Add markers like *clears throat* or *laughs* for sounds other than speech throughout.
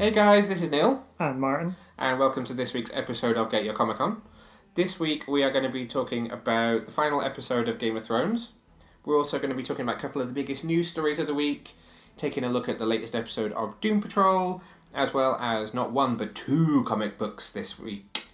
Hey guys, this is Neil, And Martin. and welcome to this week's episode of Get Your Comic Con. This week we are going to be talking about the final episode of Game of Thrones. We're also going to be talking about a couple of the biggest news stories of the week, taking a look at the latest episode of Doom Patrol, as well as not one but two comic books this week.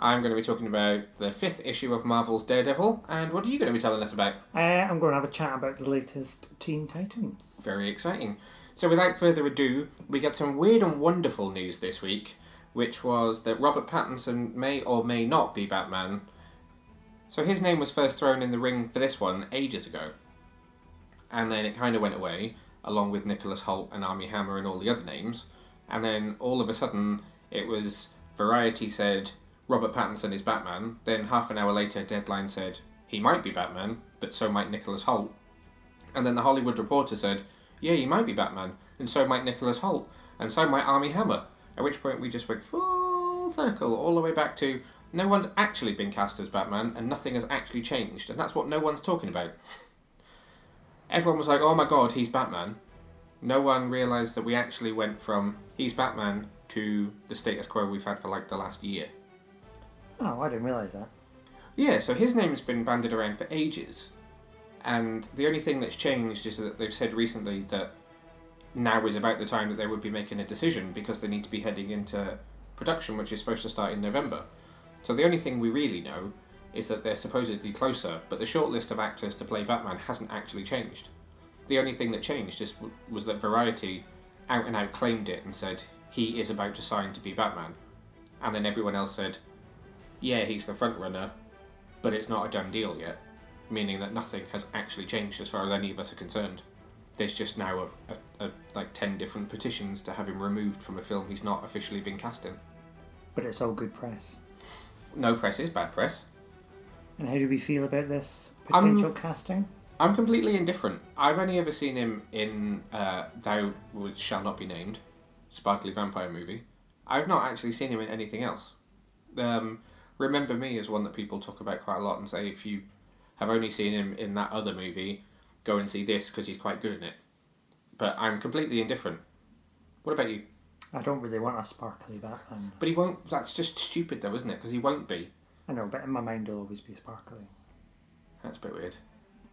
I'm going to be talking about the fifth issue of Marvel's Daredevil, and what are you going to be telling us about? Uh, I'm going to have a chat about the latest Teen Titans. Very exciting. So, without further ado, we get some weird and wonderful news this week, which was that Robert Pattinson may or may not be Batman. So, his name was first thrown in the ring for this one ages ago. And then it kind of went away, along with Nicholas Hoult and Armie Hammer and all the other names. And then all of a sudden, it was Variety said Robert Pattinson is Batman. Then half an hour later, Deadline said he might be Batman, but so might Nicholas Hoult. And then the Hollywood Reporter said, yeah, he might be Batman, and so might Nicholas Hoult, and so might Armie Hammer. At which point we just went full circle all the way back to no one's actually been cast as Batman, and nothing has actually changed, and that's what no one's talking about. Everyone was like, oh my god, he's Batman. No one realised that we actually went from he's Batman to the status quo we've had for like the last year. Oh, I didn't realise that. Yeah, so his name's been bandied around for ages. And the only thing that's changed is that they've said recently that now is about the time that they would be making a decision because they need to be heading into production, which is supposed to start in November. So the only thing we really know is that they're supposedly closer, but the shortlist of actors to play Batman hasn't actually changed. The only thing that changed is, was that Variety out and out claimed it and said he is about to sign to be Batman. And then everyone else said, yeah, he's the front runner, but it's not a done deal yet, meaning that nothing has actually changed as far as any of us are concerned. There's just now a, a, a like ten different petitions to have him removed from a film he's not officially been cast in. But it's all good press. No press is bad press. And how do we feel about this potential casting? I'm completely indifferent. I've only ever seen him in uh, Thou Which Shall Not Be Named, sparkly vampire movie. I've not actually seen him in anything else. Um, Remember Me is one that people talk about quite a lot and say if you have only seen him in that other movie, go and see this because he's quite good in it. But I'm completely indifferent. What about you? I don't really want a sparkly Batman. But he won't. That's just stupid, though, isn't it? Because he won't be. I know, but in my mind, he'll always be sparkly. That's a bit weird.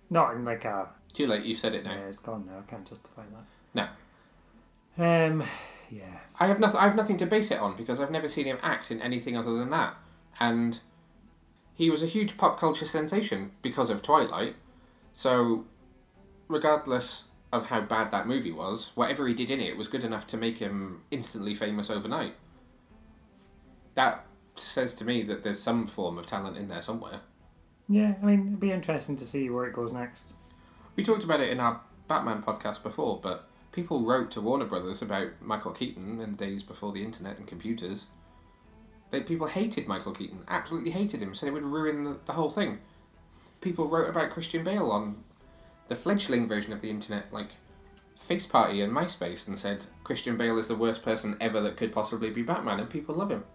Not in like a. Too late. You've said it now. Yeah, it's gone now. I can't justify that. No. Um, yeah. I have nothing. I have nothing to base it on because I've never seen him act in anything other than that. And he was a huge pop culture sensation because of Twilight. So, regardless of how bad that movie was, whatever he did in it was good enough to make him instantly famous overnight. That says to me that there's some form of talent in there somewhere. Yeah, I mean, it'd be interesting to see where it goes next. We talked about it in our Batman podcast before, but people wrote to Warner Brothers about Michael Keaton in the days before the internet and computers. They, people hated Michael Keaton, absolutely hated him, said it would ruin the, the whole thing. People wrote about Christian Bale on the fledgling version of the internet, like Face Party and MySpace, and said Christian Bale is the worst person ever that could possibly be Batman, and people love him.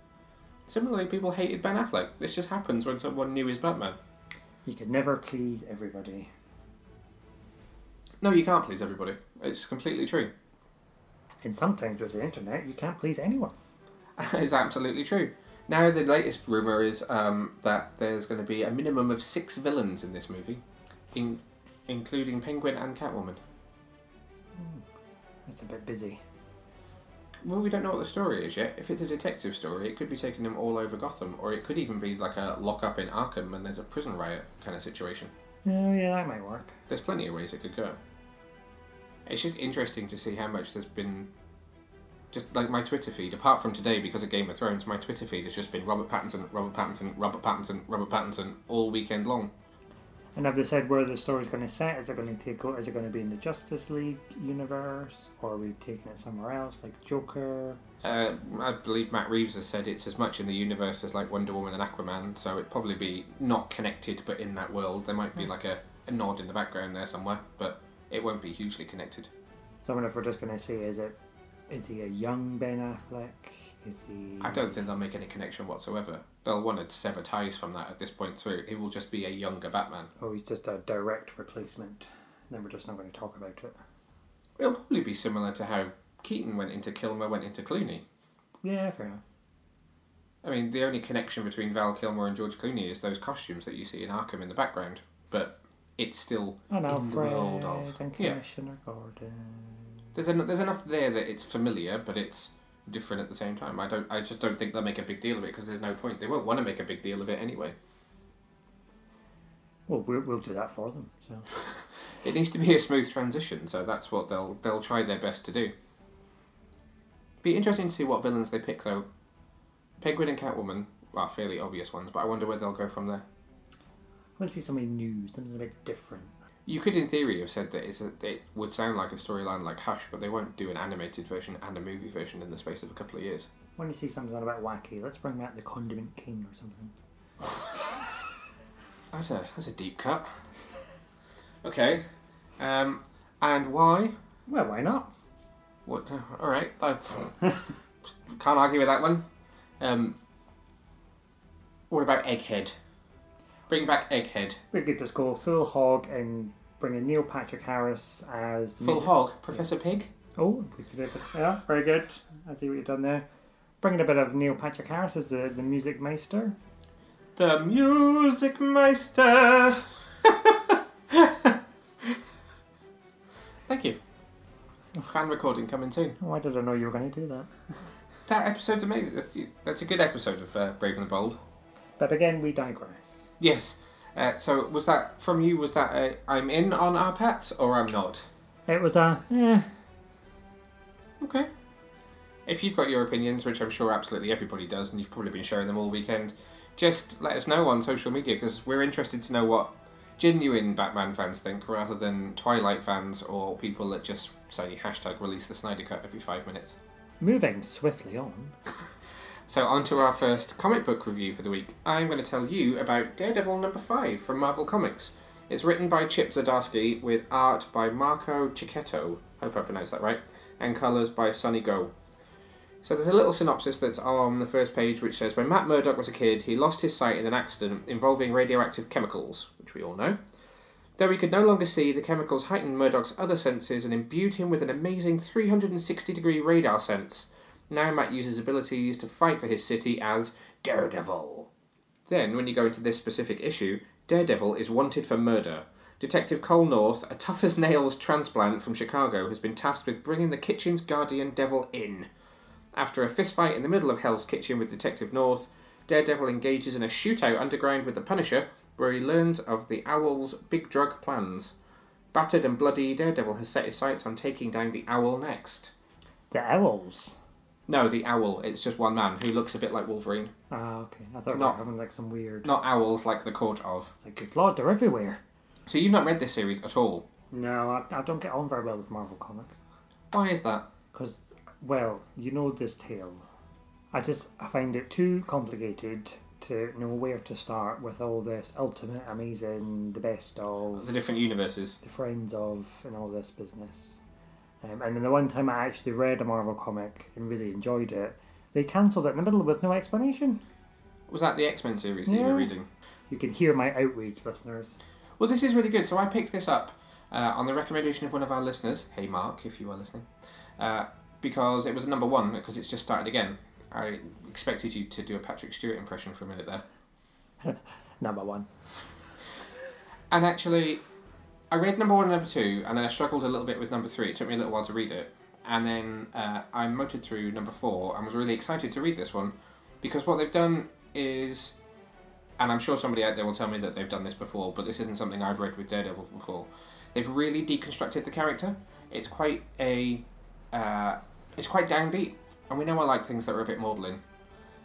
Similarly, people hated Ben Affleck. This just happens when someone new is Batman. You could never please everybody. No, you can't please everybody. It's completely true. And sometimes with the internet, you can't please anyone. *laughs* it's absolutely true. Now, the latest rumour is um, that there's going to be a minimum of six villains in this movie, in, including Penguin and Catwoman. It's a bit busy. Well, we don't know what the story is yet. If it's a detective story, it could be taking them all over Gotham, or it could even be like a lock up in Arkham and there's a prison riot kind of situation. Oh, yeah, that might work. There's plenty of ways it could go. It's just interesting to see how much there's been. Just like my Twitter feed, apart from today because of Game of Thrones, my Twitter feed has just been Robert Pattinson, Robert Pattinson, Robert Pattinson, Robert Pattinson all weekend long. And have they said where the story's going to set? Is it going to take? Is it going to be in the Justice League universe, or are we taking it somewhere else, like Joker? Uh, I believe Matt Reeves has said it's as much in the universe as like Wonder Woman and Aquaman, so it'd probably be not connected, but in that world. There might be like a, a nod in the background there somewhere, but it won't be hugely connected. So I wonder if we're just going to see is it? Is he a young Ben Affleck? Is he? I don't think they'll make any connection whatsoever. They'll want to sever ties from that at this point, so it will just be a younger Batman. Oh, he's just a direct replacement. Then we're just not going to talk about it. It'll probably be similar to how Keaton went into Kilmer, went into Clooney. Yeah, fair enough. I mean, the only connection between Val Kilmer and George Clooney is those costumes that you see in Arkham in the background. But it's still And in the world of and yeah. Gordon. There's en- there's enough there that it's familiar, but it's different at the same time. I don't. I just don't think they'll make a big deal of it because there's no point. They won't want to make a big deal of it anyway. Well, we'll, we'll do that for them. So *laughs* It needs to be a smooth transition, so that's what they'll they'll try their best to do. Be interesting to see what villains they pick though. Penguin and Catwoman are fairly obvious ones, but I wonder where they'll go from there. I want to see something new, something a bit different. You could, in theory, have said that it's a, it would sound like a storyline like Hush, but they won't do an animated version and a movie version in the space of a couple of years. When you see something a bit wacky, let's bring back the Condiment King or something. *laughs* That's a that's a deep cut. Okay, um, and why? Well, why not? What? All right, I *laughs* can't argue with that one. Um, what about Egghead? Bring back Egghead. We could just go full hog and bring in Neil Patrick Harris as the Full music- hog, Professor Pig. Oh, we could it. Yeah, very good. I see what you've done there. Bringing a bit of Neil Patrick Harris as the, the music meister. The Music Meister. *laughs* Thank you. Fan recording coming soon. Oh, I didn't know you were going to do that. That episode's amazing. That's, that's a good episode of uh, Brave and the Bold. But again, we digress. Yes. Uh, so was that from you? Was that a I'm in on our pets or I'm not? It was a eh, Okay. If you've got your opinions, which I'm sure absolutely everybody does, and you've probably been sharing them all weekend, just let us know on social media because we're interested to know what genuine Batman fans think rather than Twilight fans or people that just say hashtag release the Snyder Cut every five minutes. moving swiftly on. *laughs* So, on to our first comic book review for the week. I'm going to tell you about Daredevil number 5 from Marvel Comics. It's written by Chip Zdarsky with art by Marco Checchetto, hope I pronounced that right, and colours by Sunny Gho. So, there's a little synopsis that's on the first page which says When Matt Murdock was a kid, he lost his sight in an accident involving radioactive chemicals, which we all know. Though he could no longer see, the chemicals heightened Murdock's other senses and imbued him with an amazing 360 degree radar sense. Now Matt uses abilities to fight for his city as Daredevil. Then, when you go into this specific issue, Daredevil is wanted for murder. Detective Cole North, a tough as nails transplant from Chicago, has been tasked with bringing the kitchen's guardian devil in. After a fistfight in the middle of Hell's Kitchen with Detective North, Daredevil engages in a shootout underground with the Punisher, where he learns of the Owl's big drug plans. Battered and bloody, Daredevil has set his sights on taking down the Owl next. The owls. No, the owl. It's just one man who looks a bit like Wolverine. Ah, okay. I thought we Not- were having like some weird. Not owls like the court of. It's like, good lord, they're everywhere. So you've not read this series at all. No, I, I don't get on very well with Marvel comics. Why is that? Because, well, you know this tale. I just I find it too complicated to know where to start with all this ultimate, amazing, the best of, The different universes. the friends of, and all this business. Um, and then the one time I actually read a Marvel comic and really enjoyed it, they cancelled it in the middle with no explanation. Was that the X Men series that you Yeah. were reading? You can hear my outrage, listeners. Well, this is really good. So I picked this up uh, on the recommendation of one of our listeners. Hey, Mark, if you are listening, uh, because it was number one because it's just started again. I expected you to do a Patrick Stewart impression for a minute there. *laughs* Number one. And actually, I read number one and number two, and then I struggled a little bit with number three. It took me a little while to read it. And then uh, I motored through number four and was really excited to read this one because what they've done is, and I'm sure somebody out there will tell me that they've done this before, but this isn't something I've read with Daredevil before. They've really deconstructed the character. It's quite a, uh, it's quite downbeat, and we know I like things that are a bit maudlin.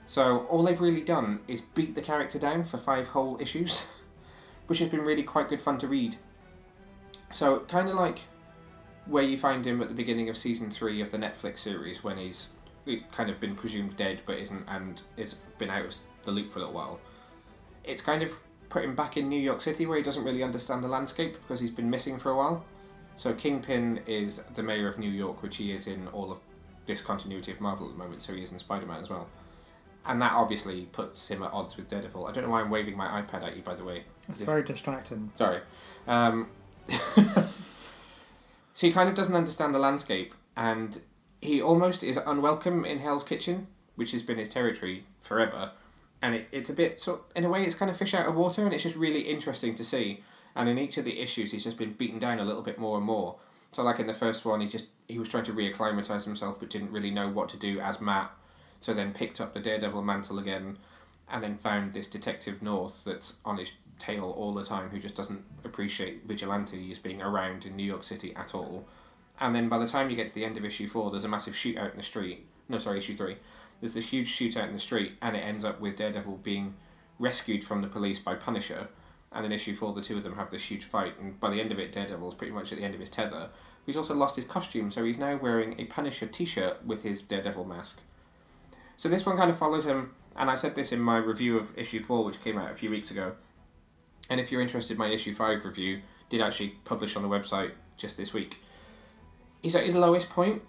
So all they've really done is beat the character down for five whole issues, *laughs* which has been really quite good fun to read. So kind of like where you find him at the beginning of season three of the Netflix series when he's kind of been presumed dead but isn't and is been out of the loop for a little while. It's kind of put him back in New York City where he doesn't really understand the landscape because he's been missing for a while. So Kingpin is the mayor of New York, which he is in all of this continuity of Marvel at the moment, so he is in Spider Man as well. And that obviously puts him at odds with Daredevil. I don't know why I'm waving my iPad at you, by the way. It's very distracting. Sorry. Um, *laughs* so he kind of doesn't understand the landscape, and he almost is unwelcome in Hell's Kitchen, which has been his territory forever. And it, it's a bit, in a way, it's kind of fish out of water, and it's just really interesting to see. And in each of the issues, he's just been beaten down a little bit more and more. So, like in the first one, he just he was trying to reacclimatize himself, but didn't really know what to do as Matt. So then picked up the Daredevil mantle again, and then found this Detective North that's on his tail all the time, who just doesn't appreciate vigilantes being around in New York City at all. And then by the time you get to the end of issue four, there's a massive shootout in the street. No, sorry, issue three. There's this huge shootout in the street, and it ends up with Daredevil being rescued from the police by Punisher. And in issue four, the two of them have this huge fight, and by the end of it, Daredevil's pretty much at the end of his tether. He's also lost his costume, so he's now wearing a Punisher t shirt with his Daredevil mask. So this one kind of follows him, and I said this in my review of issue four, which came out a few weeks ago. And if you're interested, my issue five review did actually publish on the website just this week. He's at his lowest point,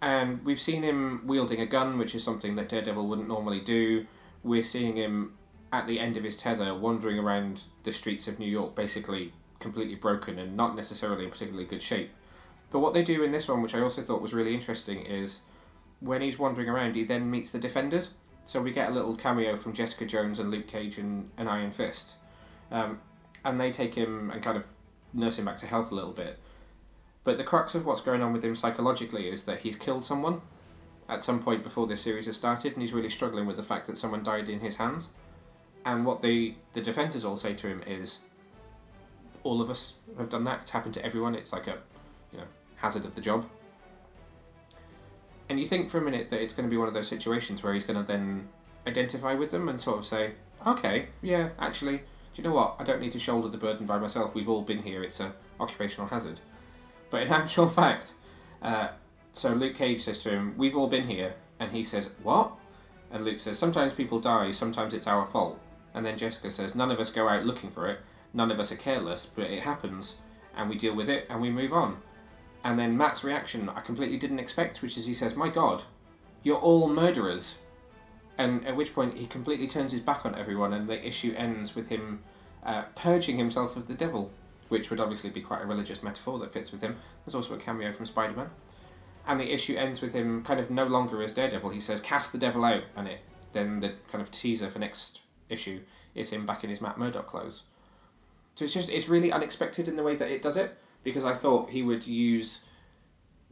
and we've seen him wielding a gun, which is something that Daredevil wouldn't normally do. We're seeing him at the end of his tether, wandering around the streets of New York, basically completely broken and not necessarily in particularly good shape. But what they do in this one, which I also thought was really interesting, is when he's wandering around, he then meets the Defenders. So we get a little cameo from Jessica Jones and Luke Cage and, and Iron Fist. Um, and they take him and kind of nurse him back to health a little bit. But the crux of what's going on with him psychologically is that he's killed someone at some point before this series has started, and he's really struggling with the fact that someone died in his hands. And what the the defenders all say to him is, "All of us have done that. It's happened to everyone. It's like a, you know, hazard of the job." And you think for a minute that it's going to be one of those situations where he's going to then identify with them and sort of say, "Okay, yeah, actually, do you know what? I don't need to shoulder the burden by myself. We've all been here. It's a occupational hazard." But in *laughs* actual fact, uh, so Luke Cage says to him, "We've all been here," and he says, "What?" And Luke says, "Sometimes people die. Sometimes it's our fault." And then Jessica says, "None of us go out looking for it. None of us are careless, but it happens, and we deal with it and we move on." And then Matt's reaction, I completely didn't expect, which is he says, "My God, you're all murderers." And at which point he completely turns his back on everyone, and the issue ends with him uh, purging himself of the devil which would obviously be quite a religious metaphor that fits with him. There's also a cameo from Spider Man. And the issue ends with him kind of no longer as Daredevil. He says, Cast the devil out, and it then the kind of teaser for next issue is him back in his Matt Murdock clothes. So it's just, it's really unexpected in the way that it does it, because I thought he would use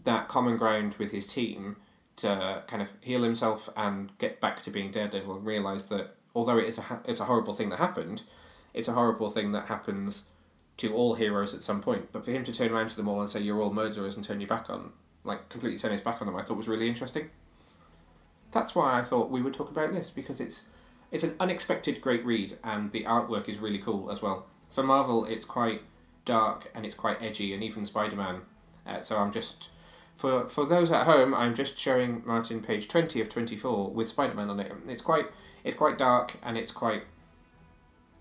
that common ground with his team to kind of heal himself and get back to being Daredevil and realise that although it is a, it's a horrible thing that happened, it's a horrible thing that happens to all heroes at some point. But for him to turn around to them all and say you're all murderers and turn your back on, like completely turn his back on them, I thought was really interesting. That's why I thought we would talk about this because it's it's an unexpected great read and the artwork is really cool as well. For Marvel, it's quite dark and it's quite edgy, and even Spider Man. Uh, so I'm just for for those at home, I'm just showing Martin page twenty of twenty four with Spider Man on it. It's quite it's quite dark and it's quite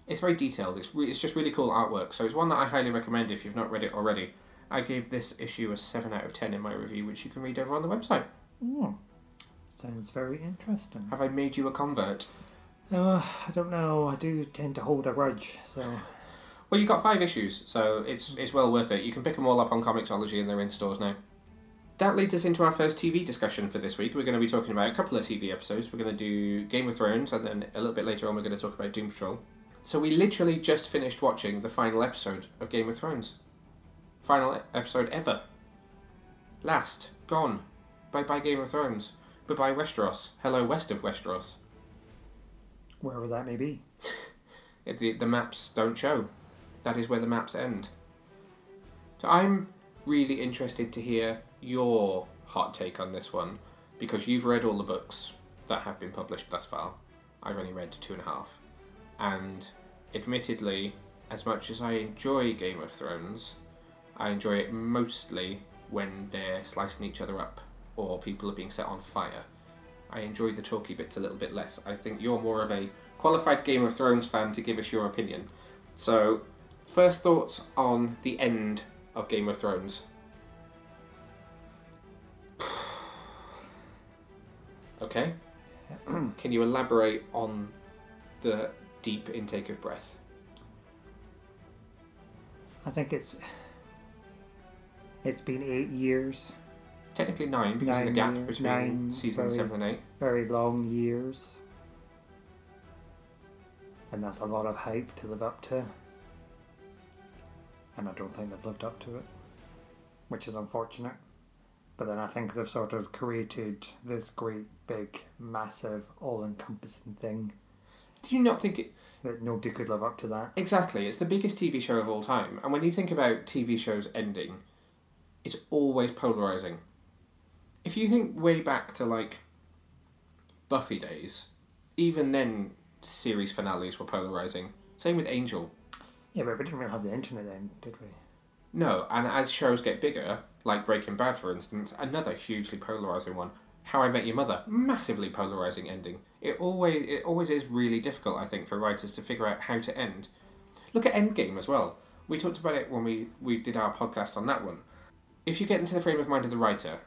it's very detailed. It's re- it's just really cool artwork. So it's one that I highly recommend if you've not read it already. I gave this issue a seven out of ten in my review, which you can read over on the website. Hmm. Sounds very interesting. Have I made you a convert? Uh, I don't know. I do tend to hold a grudge, so Well, you've got five issues, so it's it's well worth it. You can pick them all up on Comixology, and they're in stores now. That leads us into our first TV discussion for this week. We're going to be talking about a couple of TV episodes. We're going to do Game of Thrones, and then a little bit later on, we're going to talk about Doom Patrol. So we literally just finished watching the final episode of Game of Thrones. Final episode ever. Last. Gone. Bye bye Game of Thrones. Bye bye Westeros. Hello west of Westeros. wherever that may be. *laughs* It, the, the maps don't show. That is where the maps end. So I'm really interested to hear your hot take on this one because you've read all the books that have been published thus far. I've only read two and a half. And admittedly, as much as I enjoy Game of Thrones, I enjoy it mostly when they're slicing each other up or people are being set on fire. I enjoy the talky bits a little bit less. I think you're more of a qualified Game of Thrones fan to give us your opinion. So, first thoughts on the end of Game of Thrones. Okay. *clears throat* Can you elaborate on the deep intake of breath? I think it's it's been eight years. Technically nine because of the gap between nine, season very- seven and eight. Very long years. And that's a lot of hype to live up to. And I don't think they've lived up to it, which is unfortunate. But then I think they've sort of created this great, big, massive, all encompassing thing Do you not think it that nobody could live up to that. exactly? It's the biggest TV show of all time, and when you think about TV shows ending, it's always polarizing. If you think way back to like Buffy days, even then series finales were polarizing. Same with Angel. Yeah, but we didn't really have the internet then, did we? No, and as shows get bigger, like Breaking Bad, for instance, another hugely polarizing one. How I Met Your Mother, massively polarizing ending. It always it always is really difficult, I think, for writers to figure out how to end. Look at Endgame as well. We talked about it when we, we did our podcast on that one. If you get into the frame of mind of the writer,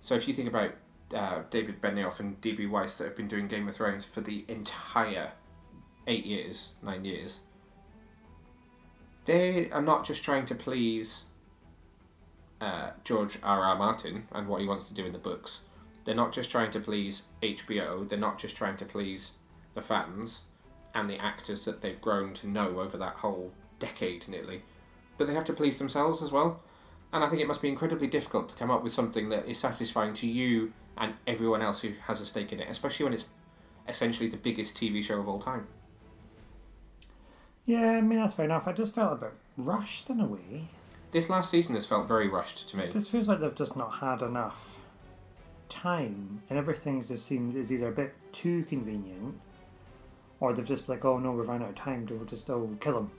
so if you think about uh, David Benioff and D.B. Weiss that have been doing Game of Thrones for the entire eight years, nine years, they are not just trying to please uh, George R. R. Martin and what he wants to do in the books. They're not just trying to please HBO. They're not just trying to please the fans and the actors that they've grown to know over that whole decade nearly. But they have to please themselves as well. And I think it must be incredibly difficult to come up with something that is satisfying to you and everyone else who has a stake in it, especially when it's essentially the biggest TV show of all time. Yeah, I mean, that's fair enough. I just felt a bit rushed in a way. This last season has felt very rushed to me. Just feels like they've just not had enough time, and everything just seems is either a bit too convenient, or they've just like, oh no, we've run out of time, we'll just oh kill him.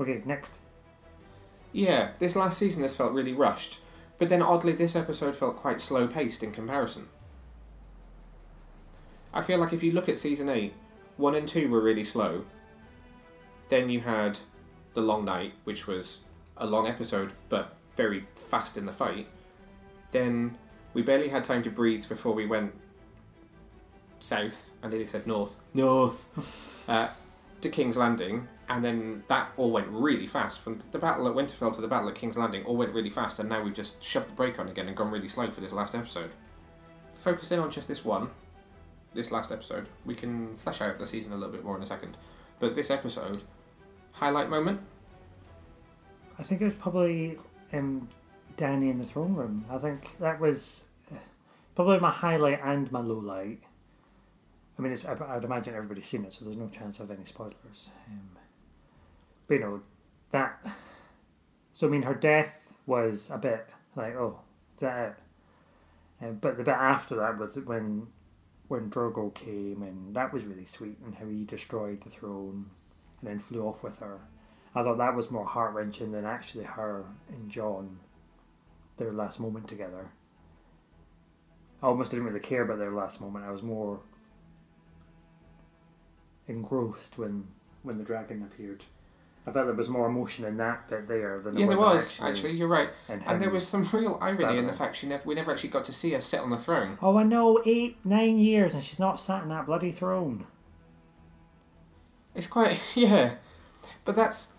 Okay, next. Yeah, this last season has felt really rushed, but then oddly, this episode felt quite slow paced in comparison. I feel like if you look at season 8, 1 and 2 were really slow. Then you had The Long Night, which was a long episode but very fast in the fight. Then we barely had time to breathe before we went south, I nearly said north. North! *laughs* uh, to King's Landing, and then that all went really fast. From the battle at Winterfell to the battle at King's Landing, all went really fast, and now we've just shoved the brake on again and gone really slow for this last episode. Focus in on just this one, this last episode. We can flesh out the season a little bit more in a second. But this episode, highlight moment? I think it was probably um, Dany in the throne room. I think that was uh, probably my highlight and my low light. I mean, it's, I, I'd imagine everybody's seen it, so there's no chance of any spoilers. Um, but you know, that. So I mean, her death was a bit like, oh, is that it? Um, but the bit after that was when when Drogo came, and that was really sweet, and how he destroyed the throne, and then flew off with her. I thought that was more heart wrenching than actually her and Jon, their last moment together. I almost didn't really care about their last moment. I was more engrossed when when the dragon appeared. I felt there was more emotion in that bit there than yeah, there was, was, actually, you're right. And there was some real irony in the fact she never, we never actually got to see her sit on the throne. Oh, I know, eight, nine years, and she's not sat in that bloody throne. It's quite *laughs* yeah, but that's.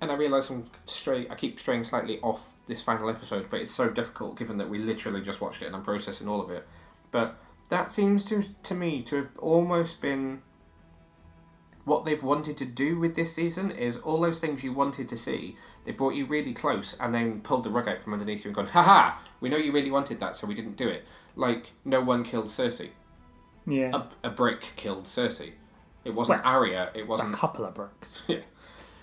And I realise I'm straight. I keep straying slightly off this final episode, but it's so difficult given that we literally just watched it and I'm processing all of it. But that seems to to me to have almost been. What they've wanted to do with this season is all those things you wanted to see. They brought you really close and then pulled the rug out from underneath you and gone, haha, we know you really wanted that, so we didn't do it. Like, no one killed Cersei. Yeah. A, a brick killed Cersei. It wasn't Arya, it wasn't A couple of bricks. *laughs*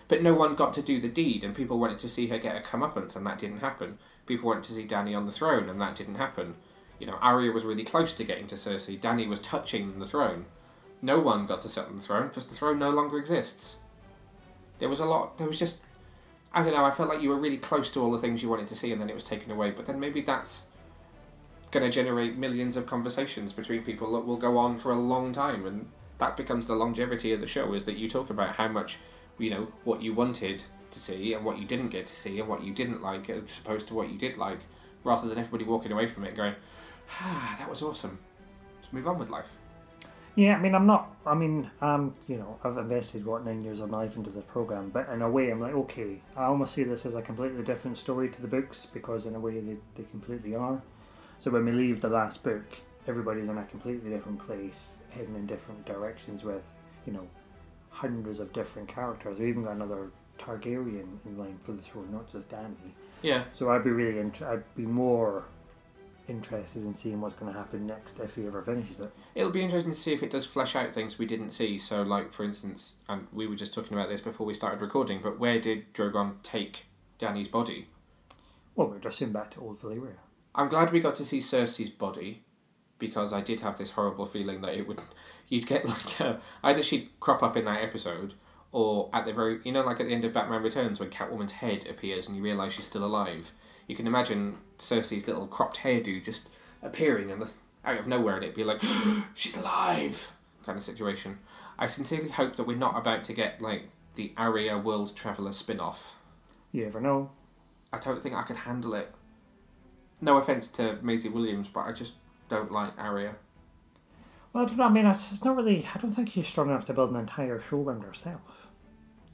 but no one got to do the deed, and people wanted to see her get a comeuppance, and that didn't happen. People wanted to see Dany on the throne, and that didn't happen. You know, Arya was really close to getting to Cersei. Dany was touching the throne. No one got to sit on the throne because the throne no longer exists. There was a lot. There was just, I don't know. I felt like you were really close to all the things you wanted to see, and then it was taken away. But then maybe that's going to generate millions of conversations between people that will go on for a long time, and that becomes the longevity of the show. Is that you talk about how much you know what you wanted to see and what you didn't get to see and what you didn't like as opposed to what you did like rather than everybody walking away from it going ah that was awesome let's move on with life Yeah, I mean, I'm not. I mean, um, you know, I've invested what nine years of my life into the program, but in a way, I'm like, okay, I almost see this as a completely different story to the books because, in a way, they, they completely are. So when we leave the last book, everybody's in a completely different place, heading in different directions with, you know, hundreds of different characters. We even got another Targaryen in line for this role, not just Dany. Yeah. So I'd be really, int- I'd be more interested in seeing what's going to happen next if he ever finishes it. It'll be interesting to see if it does flesh out things we didn't see. So, like for instance, and we were just talking about this before we started recording, but where did Drogon take Dany's body? Well, we're just soon back to Old Valyria. I'm glad we got to see Cersei's body because I did have this horrible feeling that it would you'd get *laughs* like a, either she'd crop up in that episode or at the very you know like at the end of Batman Returns when Catwoman's head appears and you realise she's still alive. You can imagine Cersei's little cropped hairdo just appearing and out of nowhere and it'd be like *gasps* she's alive kind of situation. I sincerely hope that we're not about to get like the Arya World Traveller spin off. You never know. I don't think I could handle it. No offense to Maisie Williams, but I just don't like Arya. Well, I don't know. I mean, it's, it's not really. I don't think she's strong enough to build an entire show around herself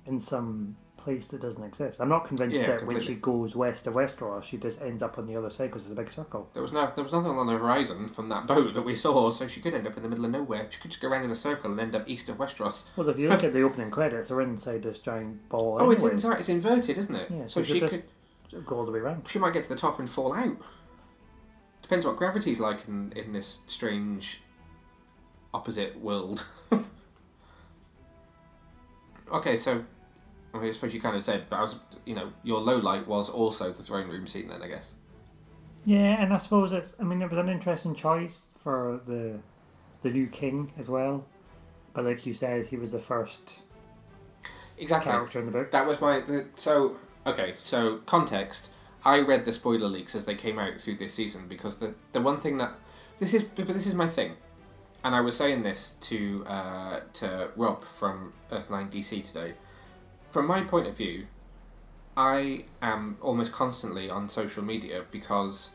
in some place that doesn't exist. I'm not convinced Yeah, that when she goes west of Westeros, she just ends up on the other side because it's a big circle. There was no, there was nothing on the horizon from that *laughs* boat that we saw, so she could end up in the middle of nowhere. She could just go around in a circle and end up east of Westeros. Well, if you look *laughs* at the opening credits, they're inside this giant ball. Oh, it's anyway. sorry, it's inverted, isn't it? Yeah, so so she could, Go all the way around. she might get to the top and fall out. Depends what gravity's like in in this strange, opposite world. *laughs* okay, so I, mean, I suppose you kind of said, but I was, you know, your low light was also the throne room scene. Then I guess. Yeah, and I suppose it's. I mean, it was an interesting choice for the the new king as well. But like you said, he was the first Exactly. character in the book. That was my the, so okay. So context. I read the spoiler leaks as they came out through this season because the the one thing that this is but this is my thing, and I was saying this to uh, to Rob from Earthline DC today. From my point of view, I am almost constantly on social media because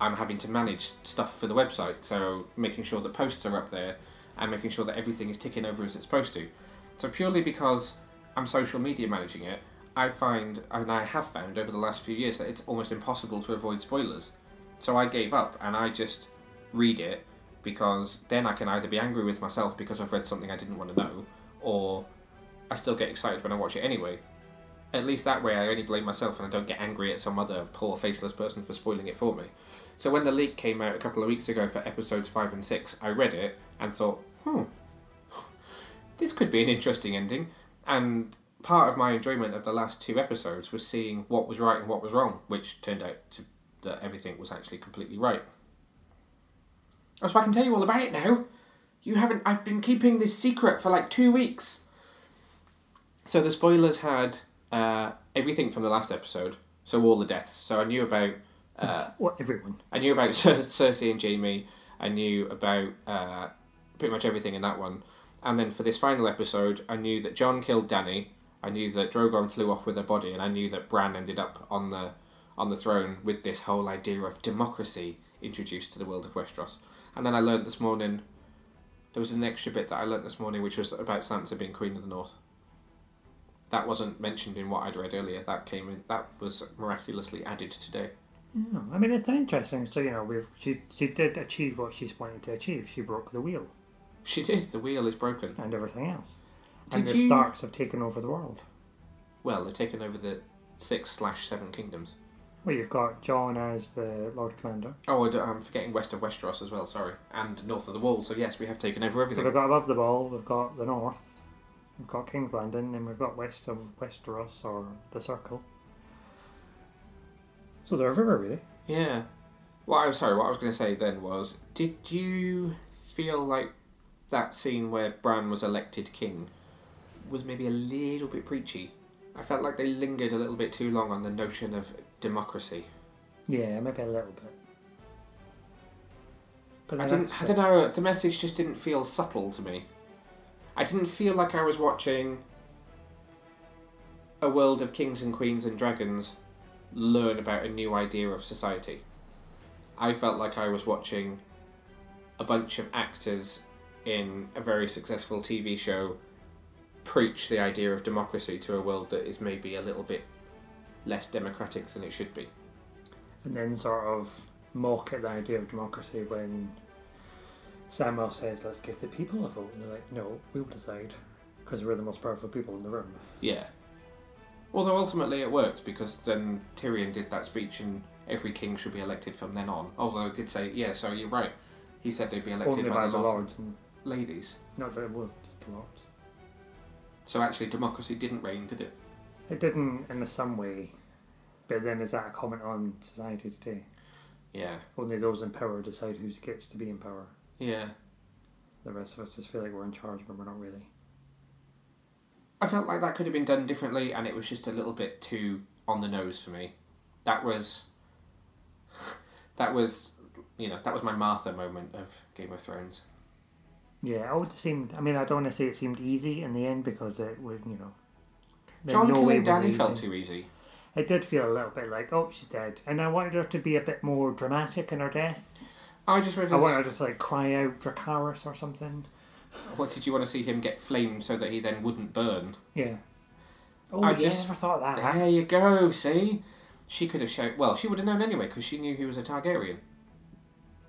I'm having to manage stuff for the website. So making sure that posts are up there and making sure that everything is ticking over as it's supposed to. So purely because I'm social media managing it, I find, and I have found over the last few years, that it's almost impossible to avoid spoilers. So I gave up and I just read it because then I can either be angry with myself because I've read something I didn't want to know, or I still get excited when I watch it anyway. At least that way I only blame myself and I don't get angry at some other poor faceless person for spoiling it for me. So when the leak came out a couple of weeks ago for episodes 5 and 6, I read it and thought, hmm, this could be an interesting ending. And part of my enjoyment of the last two episodes was seeing what was right and what was wrong, which turned out to that everything was actually completely right. Oh, so I can tell you all about it now. You haven't. I've been keeping this secret for like two weeks. So the spoilers had uh, everything from the last episode. So all the deaths. So I knew about. Uh, What everyone? I knew about *laughs* Cer- Cersei and Jaime. I knew about uh, pretty much everything in that one. And then for this final episode, I knew that Jon killed Dany. I knew that Drogon flew off with her body, and I knew that Bran ended up on the on the throne with this whole idea of democracy introduced to the world of Westeros. And then I learned this morning. There was an extra bit that I learnt this morning, which was about Sansa being Queen of the North. That wasn't mentioned in what I'd read earlier. That came in. That was miraculously added today. Yeah, I mean, it's an interesting. So you know, we've she she did achieve what she's wanted to achieve. She broke the wheel She did. The wheel is broken. and everything else. Did and the you- Starks have taken over the world. Well, they've taken over the six slash seven kingdoms. Well, you've got Jon as the Lord Commander. Oh, I'm forgetting west of Westeros as well. Sorry, and north of the Wall. So yes, we have taken over everything. So we've got above the Wall, we've got the north, we've got King's Landing, and we've got west of Westeros or the Circle. So they're everywhere, really. Yeah. Well, I was sorry. What I was going to say then was, did you feel like that scene where Bran was elected king was maybe a little bit preachy? I felt like they lingered a little bit too long on the notion of democracy. Yeah, maybe a little bit. But I didn't. I don't know. The message just didn't feel subtle to me. I didn't feel like I was watching a world of kings and queens and dragons learn about a new idea of society. I felt like I was watching a bunch of actors in a very successful TV show preach the idea of democracy to a world that is maybe a little bit less democratic than it should be. And then sort of mock at the idea of democracy when Samwell says, let's give the people a vote. And they're like, no, we'll decide because we're the most powerful people in the room. Yeah. Although ultimately it worked because then Tyrion did that speech and every king should be elected from then on. Although it did say, yeah, so you're right. He said they'd be elected Only by, by the the lords lords and ladies. not the, well, just the lords. So actually democracy didn't reign, did it? It didn't in some way, but then is that a comment on society today? Yeah. Only those in power decide who gets to be in power. Yeah. The rest of us just feel like we're in charge, but we're not really. I felt like that could have been done differently, and it was just a little bit too on the nose for me. That was, *laughs* that was, you know, that was my Martha moment of Game of Thrones. Yeah, it would seemed. I mean, I don't want to say it seemed easy in the end because it was, you know. Jon no killing Dany easy. felt too easy. It did feel a little bit like, oh, she's dead, and I wanted her to be a bit more dramatic in her death. I just read. I wanted her to like cry out Dracarys or something. what did you want to see him get flamed so that he then wouldn't burn? Yeah. Oh, I yeah, just- never thought of that. There you go. See, she could have shown. Well, she would have known anyway because she knew he was a Targaryen.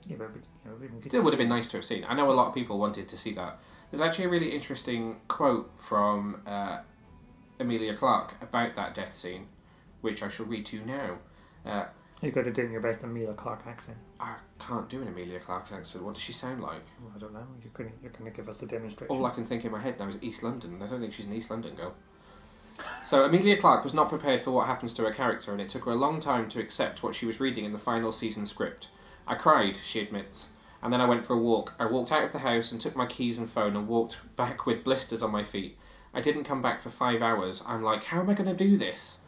Yeah, but you know, we didn't get Still would have been nice to have seen. I know a lot of people wanted to see that. There's actually a really interesting quote from uh, Emilia Clarke about that death scene, which I shall read to you now. Uh, You got to do your best Emilia Clarke accent. I can't do an Emilia Clarke accent. What does she sound like? Well, I don't know. You couldn't. You're going to give us a demonstration. All I can think in my head now is East London. I don't think she's an East London girl. So Emilia Clarke was not prepared for what happens to her character, and it took her a long time to accept what she was reading in the final season script. I cried, she admits, and then I went for a walk. I walked out of the house and took my keys and phone and walked back with blisters on my feet. I didn't come back for five hours. I'm like, how am I going to do this?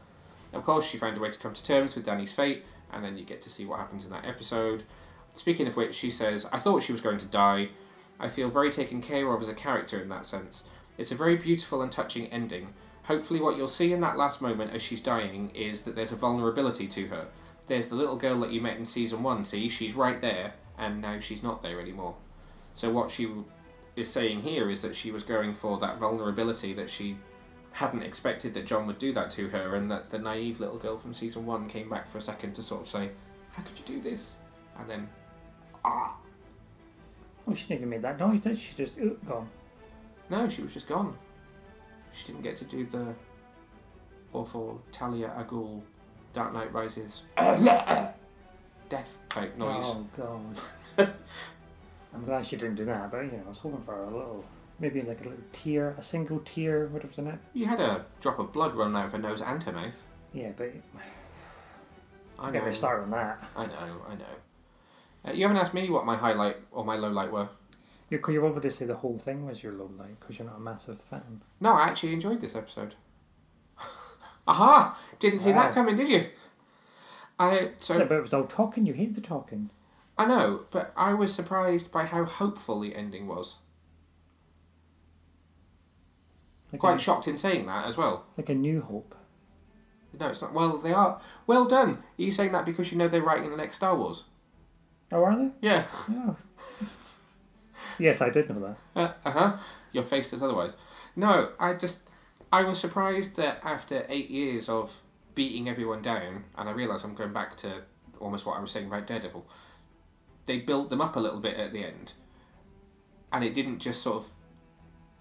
Of course, she found a way to come to terms with Dany's fate, and then you get to see what happens in that episode. Speaking of which, she says, I thought she was going to die. I feel very taken care of as a character in that sense. It's a very beautiful and touching ending. Hopefully, what you'll see in that last moment as she's dying is that there's a vulnerability to her. There's the little girl that you met in season one, see? She's right there, and now she's not there anymore. So, what she is saying here is that she was going for that vulnerability that she hadn't expected that Jon would do that to her, and that the naive little girl from season one came back for a second to sort of say, How could you do this? And then, ah, Oh, she never made that noise, did she? Just oh, gone. no, she was just gone. She didn't get to do the awful Talia al Ghul Dark Knight Rises *coughs* death type noise. Oh god. *laughs* I'm glad she didn't do that, but you know, I was hoping for a little, maybe like a little tear, a single tear would have done it. You had a drop of blood run out of her nose and her mouth. Yeah, but I get know. me started on that. I know. I know. Uh, you haven't asked me what my highlight or my low light were. You're, you're able to say the whole thing was your low light because you're not a massive fan. No, I actually enjoyed this episode. Aha! Didn't see Wow. that coming, did you? I so but it was all talking. You hate the talking. I know, but I was surprised by how hopeful the ending was. Like Quite a, shocked in saying that as well. like a new hope. No, it's not. Well, they are. Well done. Are you saying that because you know they're writing the next Star Wars? Oh, are they? Yeah. Oh. *laughs* yes, I did know that. Uh huh. Your face says otherwise. No, I just. I was surprised that after eight years of beating everyone down, and I realise I'm going back to almost what I was saying about Daredevil, they built them up a little bit at the end. And it didn't just sort of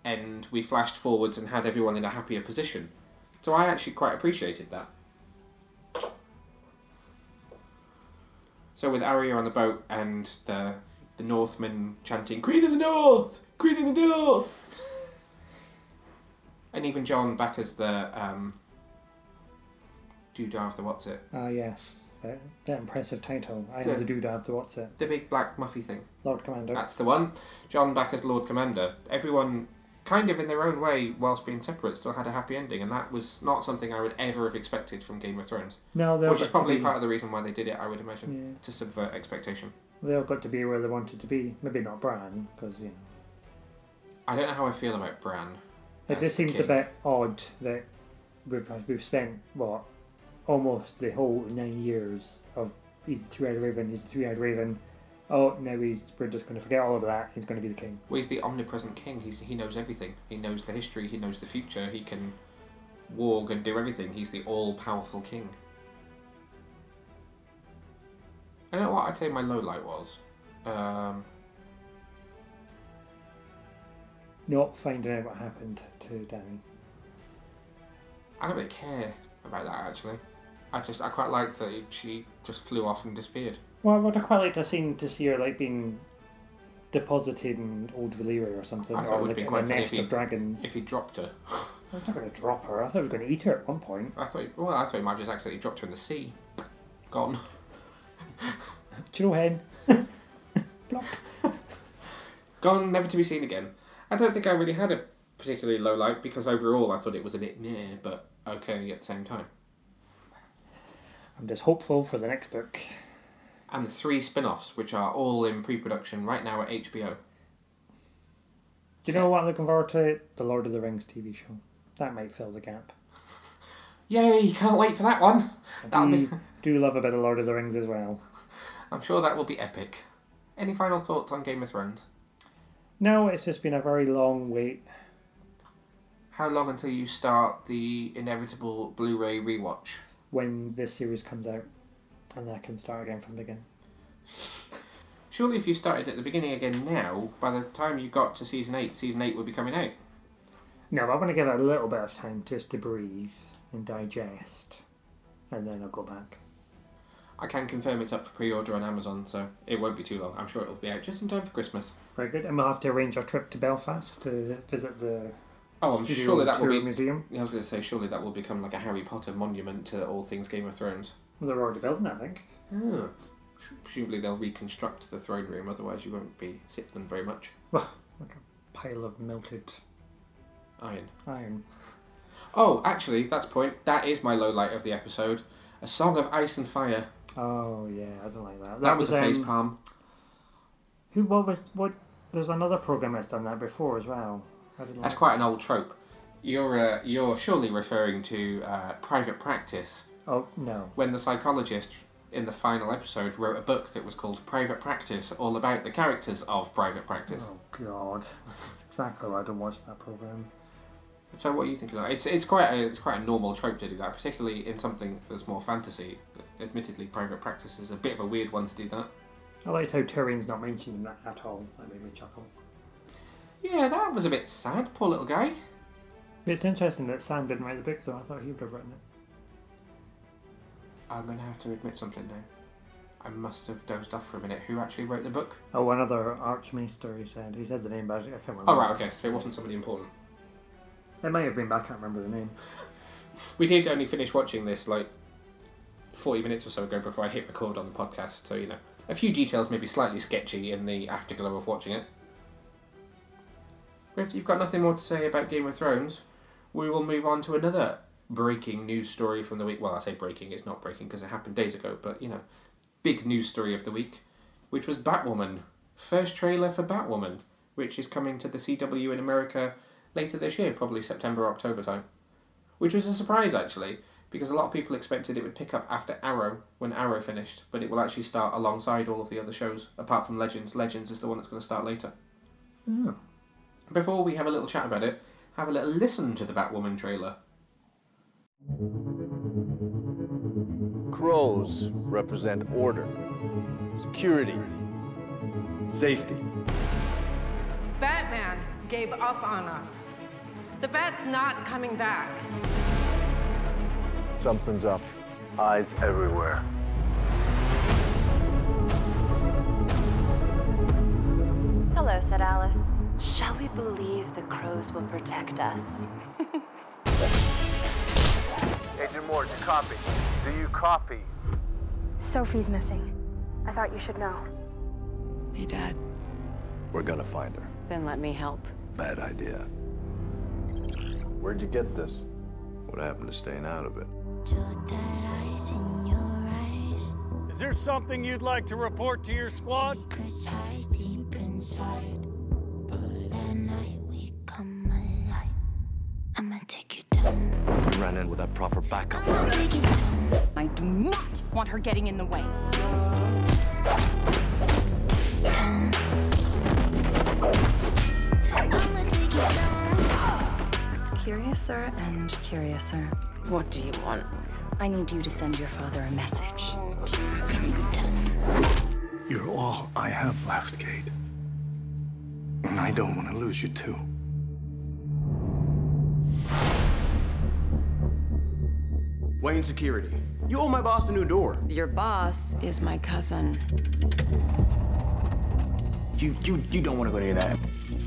end, we flashed forwards and had everyone in a happier position. So I actually quite appreciated that. So with Arya on the boat and the the Northmen chanting "Queen of the North, Queen of the North," and even Jon back as the um, doodah of the what's it, Ah, yes. That, that impressive title. I The- know the dude of the what's it? the big black muffy thing. Lord Commander. That's the one. Jon back as Lord Commander. Everyone, kind of in their own way, whilst being separate, still had a happy ending, and that was not something I would ever have expected from Game of Thrones. No, Which is probably part of the reason why they did it. I would imagine Yeah. to subvert expectation. They all got to be where they wanted to be. Maybe not Bran, because you know. I don't know how I feel about Bran. It just seems a bit odd that we've we've spent what almost the whole nine years of he's the three eyed raven, he's the three eyed raven, oh no, he's we're just going to forget all of that. He's going to be the king. Well, he's the omnipresent king. He's, he knows everything. He knows the history. He knows the future. He can warg and do everything. He's the all-powerful king. I don't know what I'd say my low light was. Um, Not finding out what happened to Dany. I don't really care about that actually. I just I quite liked that she just flew off and disappeared. Well, would I quite like to see to see her like being deposited in Old Valyria or something, I thought or like in a nest he- of dragons. If he dropped her, *laughs* I'm not going to drop her. I thought he was going to eat her at one point. I thought well I thought he might just accidentally dropped her in the sea. Gone. *laughs* Know hen? Plop. *laughs* Gone, never to be seen again. I don't think I really had a particularly low light because overall I thought it was a bit meh, but okay at the same time. I'm just hopeful for the next book. And the three spin offs, which are all in pre production right now at HBO. Do you know what I'm looking forward to? The Lord of the Rings TV show. That might fill the gap. *laughs* Yay, can't wait for that one. That'll be *laughs* do love a bit of Lord of the Rings as well. I'm sure that will be epic. Any final thoughts on Game of Thrones? No, it's just been a very long wait. How long until you start the inevitable Blu ray rewatch? when this series comes out, and I can start again from the beginning. Surely, if you started at the beginning again now, by the time you got to season 8, season 8 would be coming out. No, I want to give it a little bit of time just to breathe and digest, and then I'll go back. I can confirm it's up for pre order on Amazon, so it won't be too long. I'm sure it'll be out just in time for Christmas. Very good, and we'll have to arrange our trip to Belfast to visit the Oh, I'm surely that will be. museum. I was going to say, surely that will become like a Harry Potter monument to all things Game of Thrones. Well, they're already building, it, I think. Oh. Presumably they'll reconstruct the throne room, otherwise you won't be sitting very much. Well, like a pile of melted Iron. iron. Oh, actually, that's point. That is my low light of the episode. A Song of Ice and Fire. Oh yeah, I don't like that. That, was, a face um, palm. Who? What was? What? There's another program that's done that before as well. That's quite an old trope. You're uh, you're surely referring to uh, Private Practice, Oh no. when the psychologist in the final episode wrote a book that was called Private Practice, all about the characters of Private Practice. Oh god. That's exactly why I don't watch that program. So what are you thinking? Of? It's it's quite a, it's quite a normal trope to do that, particularly in something that's more fantasy. Admittedly, Private Practice is a bit of a weird one to do that. I liked how Tyrion's not mentioned in that at all. That made me chuckle. Yeah, that was a bit sad. Poor little guy. It's interesting that Sam didn't write the book, though. I thought he would have written it. I'm going to have to admit something now. I must have dozed off for a minute. Who actually wrote the book? Oh, another Archmaester, he said. He said the name, but I can't remember. Oh, right, okay. So it wasn't somebody important. It may have been, but I can't remember the name. *laughs* We did only finish watching this like 40 minutes or so ago before I hit record on the podcast, so you know. A few details may be slightly sketchy in the afterglow of watching it. If you've got nothing more to say about Game of Thrones, we will move on to another breaking news story from the week. Well, I say breaking, it's not breaking because it happened days ago, but you know, big news story of the week, which was Batwoman. First trailer for Batwoman, which is coming to the CW in America later this year, probably September, October time. Which was a surprise actually, because a lot of people expected it would pick up after Arrow when Arrow finished, but it will actually start alongside all of the other shows, apart from Legends. Legends is the one that's going to start later. Oh. Before we have a little chat about it, have a little listen to the Batwoman trailer. Crows represent order, security, safety. Batman gave up on us. The bat's not coming back. Something's up. Eyes everywhere. Hello, said Alice. Shall we believe the crows will protect us? *laughs* Agent Moore, do you copy? Do you copy? Sophie's missing. I thought you should know. Hey, Dad. We're gonna find her. Then let me help. Bad idea. Where'd you get this? What happened to staying out of it? Is there something you'd like to report to your squad? I'ma take you down, You ran in with that proper backup. take you down. I do not want her getting in the way. Curiouser and curiouser. What do you want? I need you to send your father a message. You're all I have left, Kate. And I don't want to lose you too. Wayne Security. You owe my boss a new door. Your boss is my cousin. You you you don't want to go near that.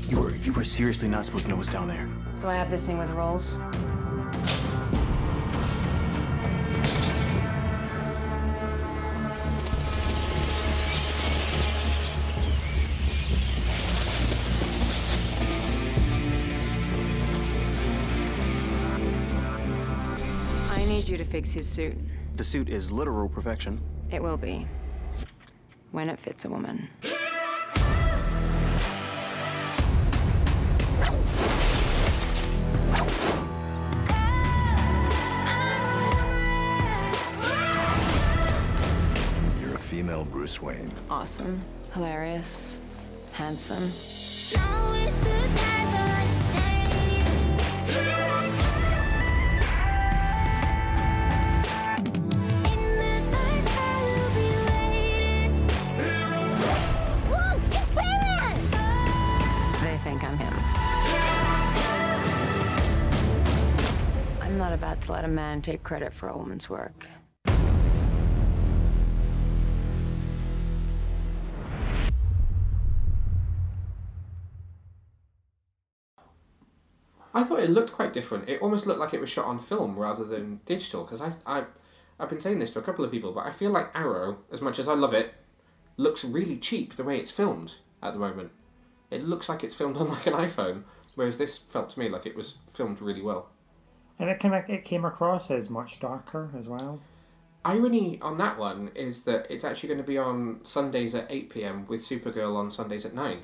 You were you were seriously not supposed to know what's down there. So I have this thing with Rolls. I need you to fix his suit. The suit is literal perfection. It will be. When it fits a woman. Bruce Wayne. Awesome, hilarious, handsome. They think I'm him. I'm not about to let a man take credit for a woman's work. I thought it looked quite different. It almost looked like it was shot on film rather than digital. Because I, I, I've been saying this to a couple of people, but I feel like Arrow, as much as I love it, looks really cheap the way it's filmed at the moment. It looks like it's filmed *laughs* on like an iPhone, whereas this felt to me like it was filmed really well. And it kind of it came across as much darker as well. Irony on that one is that it's actually going to be on Sundays at 8 pm with Supergirl on Sundays at 9.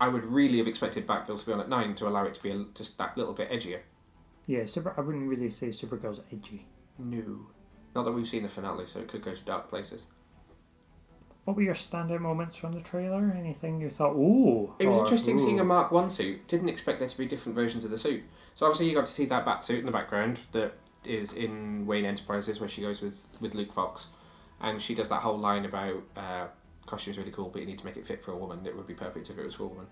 I would really have expected Batgirl to be on at 9 to allow it to be a, just that little bit edgier. Yeah, super. I wouldn't really say Supergirl's edgy. No. Not that we've seen the finale, so it could go to dark places. What were your standout moments from the trailer? Anything you thought, ooh? It was or, interesting seeing a. Mark 1 suit. Didn't expect there to be different versions of the suit. So obviously you got to see that bat suit in the background that is in Wayne Enterprises where she goes with, with Luke Fox. And she does that whole line about uh, costume's really cool, but you need to make it fit for a woman. It would be perfect if it was for a woman.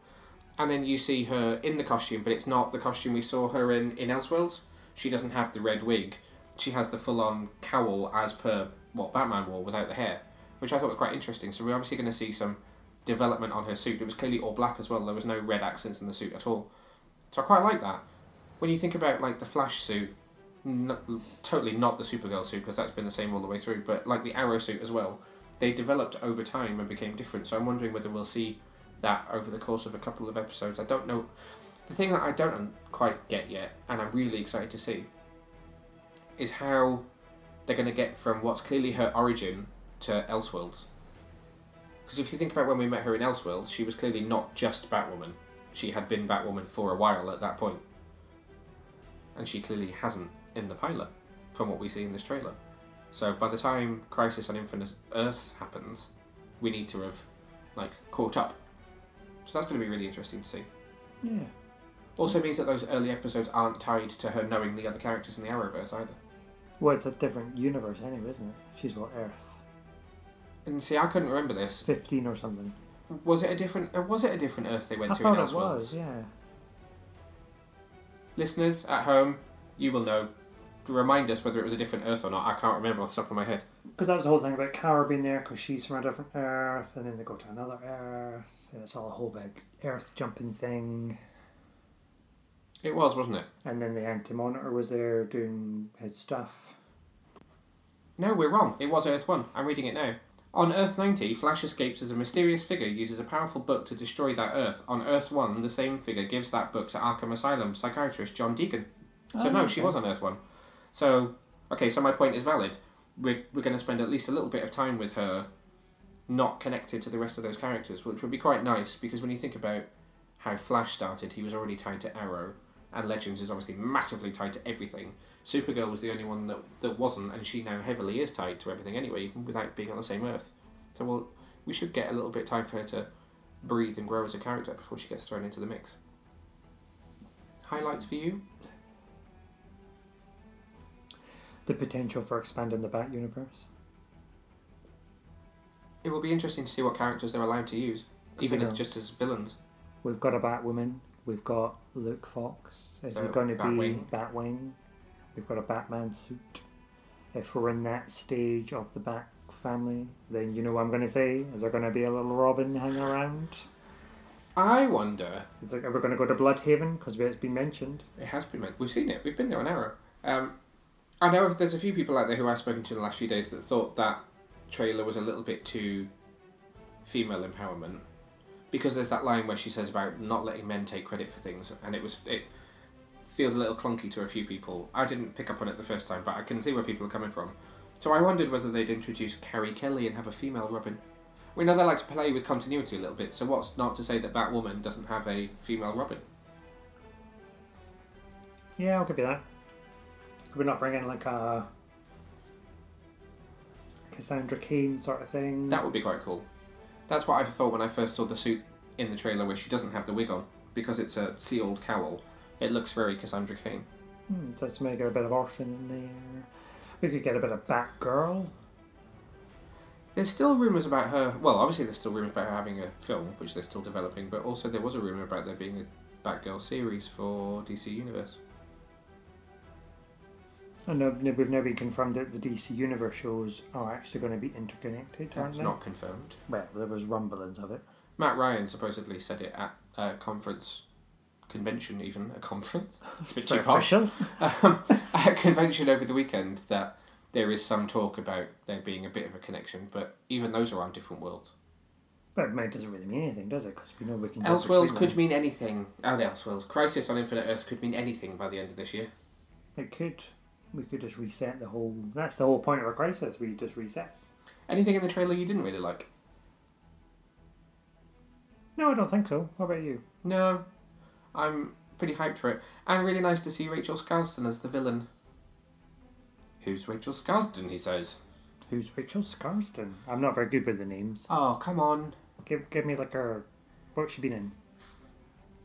And then you see her in the costume, but it's not the costume we saw her in in Elseworlds. She doesn't have the red wig. She has the full on cowl as per what Batman wore without the hair, which I thought was quite interesting. So we're obviously going to see some development on her suit. It was clearly all black as well. There was no red accents in the suit at all. So I quite like that. When you think about like the Flash suit, n- totally not the Supergirl suit because that's been the same all the way through, but like the Arrow suit as well, they developed over time and became different. So I'm wondering whether we'll see that over the course of a couple of episodes. I don't know. The thing that I don't quite get yet, and I'm really excited to see, is how they're going to get from what's clearly her origin to Elseworlds. Because if you think about when we met her in Elseworlds, she was clearly not just Batwoman. She had been Batwoman for a while at that point. And she clearly hasn't in the pilot, from what we see in this trailer. So by the time Crisis on Infinite Earths happens, we need to have, like, caught up. So that's going to be really interesting to see. Yeah. Also means that those early episodes aren't tied to her knowing the other characters in the Arrowverse either. Well, it's a different universe anyway, isn't it? She's what Earth And see, I couldn't remember this. fifteen or something. Was it a different? Uh, was it a different Earth they went I to in thought it Elseworlds? was. Yeah. Listeners at home, you will know. To remind us whether it was a different Earth or not. I can't remember off the top of my head. Because that was the whole thing about Kara being there because she's from a different Earth, and then they go to another Earth, and it's all a whole big Earth jumping thing. It was, wasn't it? And then the Anti Monitor was there doing his stuff. No, we're wrong. It was Earth 1. I'm reading it now. On Earth 90, Flash escapes as a mysterious figure uses a powerful book to destroy that Earth. On Earth 1, the same figure gives that book to Arkham Asylum psychiatrist John Deacon. So, Oh, no, she was on Earth 1. So, okay, so my point is valid. We're, we're going to spend at least a little bit of time with her not connected to the rest of those characters, which would be quite nice because when you think about how Flash started, he was already tied to Arrow, and Legends is obviously massively tied to everything. Supergirl was the only one that, that wasn't, and she now heavily is tied to everything anyway, even without being on the same Earth. So we'll, we should get a little bit of time for her to breathe and grow as a character before she gets thrown into the mix. Highlights for you? The potential for expanding the Bat universe. It will be interesting to see what characters they're allowed to use, even as just as villains. We've got a Batwoman. We've got Luke Fox. Is Uh, it going to be Batwing. Batwing? We've got a Batman suit. If we're in that stage of the Bat family, then you know what I'm going to say. Is there going to be a little Robin hanging around? I wonder. Is it, are we going to go to Blüdhaven because it's been mentioned? It has been. mentioned. We've seen it. We've been there on Arrow. Um, I know there's a few people out there who I've spoken to in the last few days that thought that trailer was a little bit too female empowerment because there's that line where she says about not letting men take credit for things, and it was it feels a little clunky to a few people. I didn't pick up on it the first time, but I can see where people are coming from. So I wondered whether they'd introduce Carrie Kelly and have a female Robin. We know they like to play with continuity a little bit, so what's not to say that Batwoman doesn't have a female Robin? Yeah, I'll give you that. Could we not bring in like a Cassandra Cain sort of thing? That would be quite cool. That's what I thought when I first saw the suit in the trailer where she doesn't have the wig on because it's a sealed cowl. It looks very Cassandra. Hmm, let's make it a bit of Orphan in there. We could get a bit of Batgirl. There's still rumours about her. Well, obviously there's still rumours about her having a film, which they're still developing. But also there was a rumour about there being a Batgirl series for DC Universe. And no, no, we've now been confirmed that the DC Universe shows are actually going to be interconnected, aren't That's not confirmed. Well, there was rumblings of it. Matt Ryan supposedly said it at a conference, convention even a conference. *laughs* It's a bit too posh. um, *laughs* at a convention over the weekend that there is some talk about there being a bit of a connection, but even those are on different worlds. But it doesn't really mean anything, does it? Because we know we can. Elseworlds could them. mean anything. Oh, the Elseworlds. Crisis on Infinite Earths could mean anything by the end of this year. It could. We could just reset the whole. That's the whole point of a crisis. We just reset. Anything in the trailer you didn't really like? No, I don't think so. What about you? No. I'm pretty hyped for it. And really nice to see Rachel Skarsten as the villain. Who's Rachel Skarsten, he says. Who's Rachel Skarsten? I'm not very good with the names. Oh, come on. Give give me like her. What's she been in?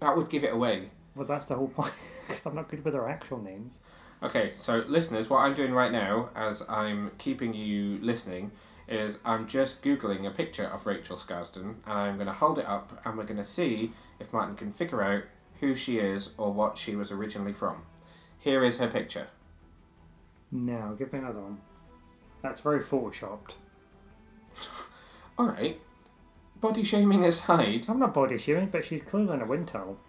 That would give it away. Well, that's the whole point. *laughs* Because I'm not good with her actual names. Okay, so listeners, what I'm doing right now, as I'm keeping you listening, is I'm just googling a picture of Rachel Skarsten, and I'm going to hold it up, and we're going to see if Martin can figure out who she is or what she was originally from. Here is her picture. Now, give me another one. That's very photoshopped. *laughs* All right. Body shaming aside. I'm not body shaming, but she's clearly in a wind tunnel. *laughs*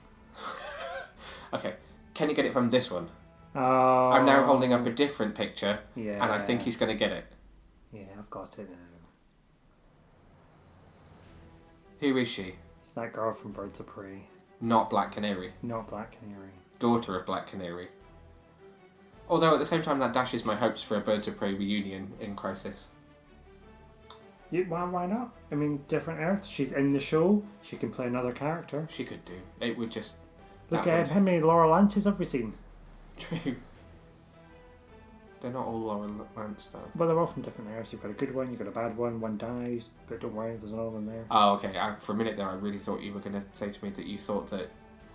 Okay, can you get it from this one? Oh. I'm now holding up a different picture, Yeah. and I think he's going to get it. Yeah, I've got it now. Who is she? It's that girl from Birds of Prey, Not Black Canary. not Black Canary. daughter of Black Canary. Although at the same time, that dashes my hopes for a Birds of Prey reunion in Crisis. Why, why not? I mean, different Earth. She's in the show. She can play another character. She could do. It would just. Look at how many Laurel Lances have we seen? True. *laughs* They're not all Lance though. Well, they're all from different Earths. You've got a good one, you've got a bad one. One dies, but don't worry, there's another one there. Oh, okay. I, for a minute there, I really thought you were going to say to me that you thought that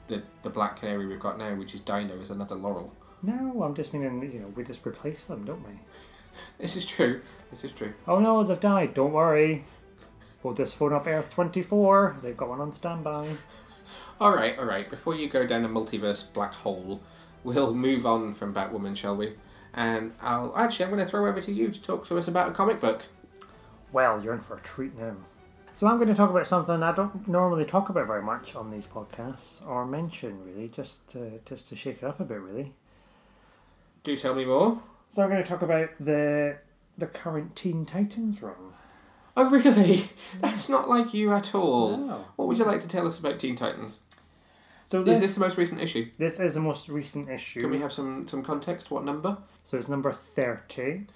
the the Black Canary we've got now, which is Dinah, is another Laurel. No, I'm just meaning, you know, we just replace them, don't we? *laughs* This is true. This is true. Oh no, they've died. Don't worry. We'll just phone up Earth 24. They've got one on standby. *laughs* All right, all right. Before you go down a multiverse black hole, we'll move on from Batwoman, shall we? And I'll actually, I'm going to throw over to you to talk to us about a comic book. Well, you're in for a treat now. So I'm going to talk about something I don't normally talk about very much on these podcasts, or mention really, just to, just to shake it up a bit, really. Do tell me more. So I'm going to talk about the the current Teen Titans run. Oh, really? *laughs* That's not like you at all. No. What would you like to tell us about Teen Titans? So Is this this the most recent issue? this is the most recent issue. Can we have some, some context? What number? So it's number 30.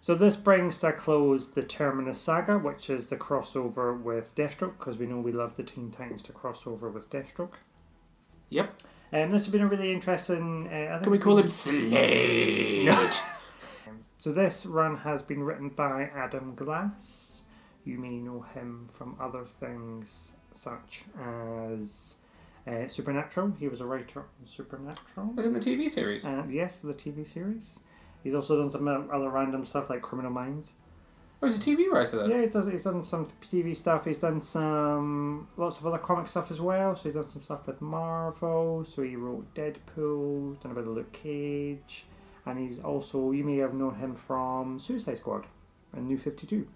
So this brings to a close the Terminus Saga, which is the crossover with Deathstroke, because we know we love the Teen Titans to crossover with Deathstroke. Yep. And this has been a really interesting. Uh, I think Can we call been- him Slade? *laughs* So this run has been written by Adam Glass. You may know him from other things such as uh, Supernatural. He was a writer on Supernatural. In the TV series. And yes, the TV series. He's also done some other random stuff like Criminal Minds. Oh, he's a TV writer then. Yeah, he does. He's done some TV stuff. He's done some lots of other comic stuff as well. So he's done some stuff with Marvel. So he wrote Deadpool, done a bit of Luke Cage, and he's also you may have known him from Suicide Squad and New Fifty Two.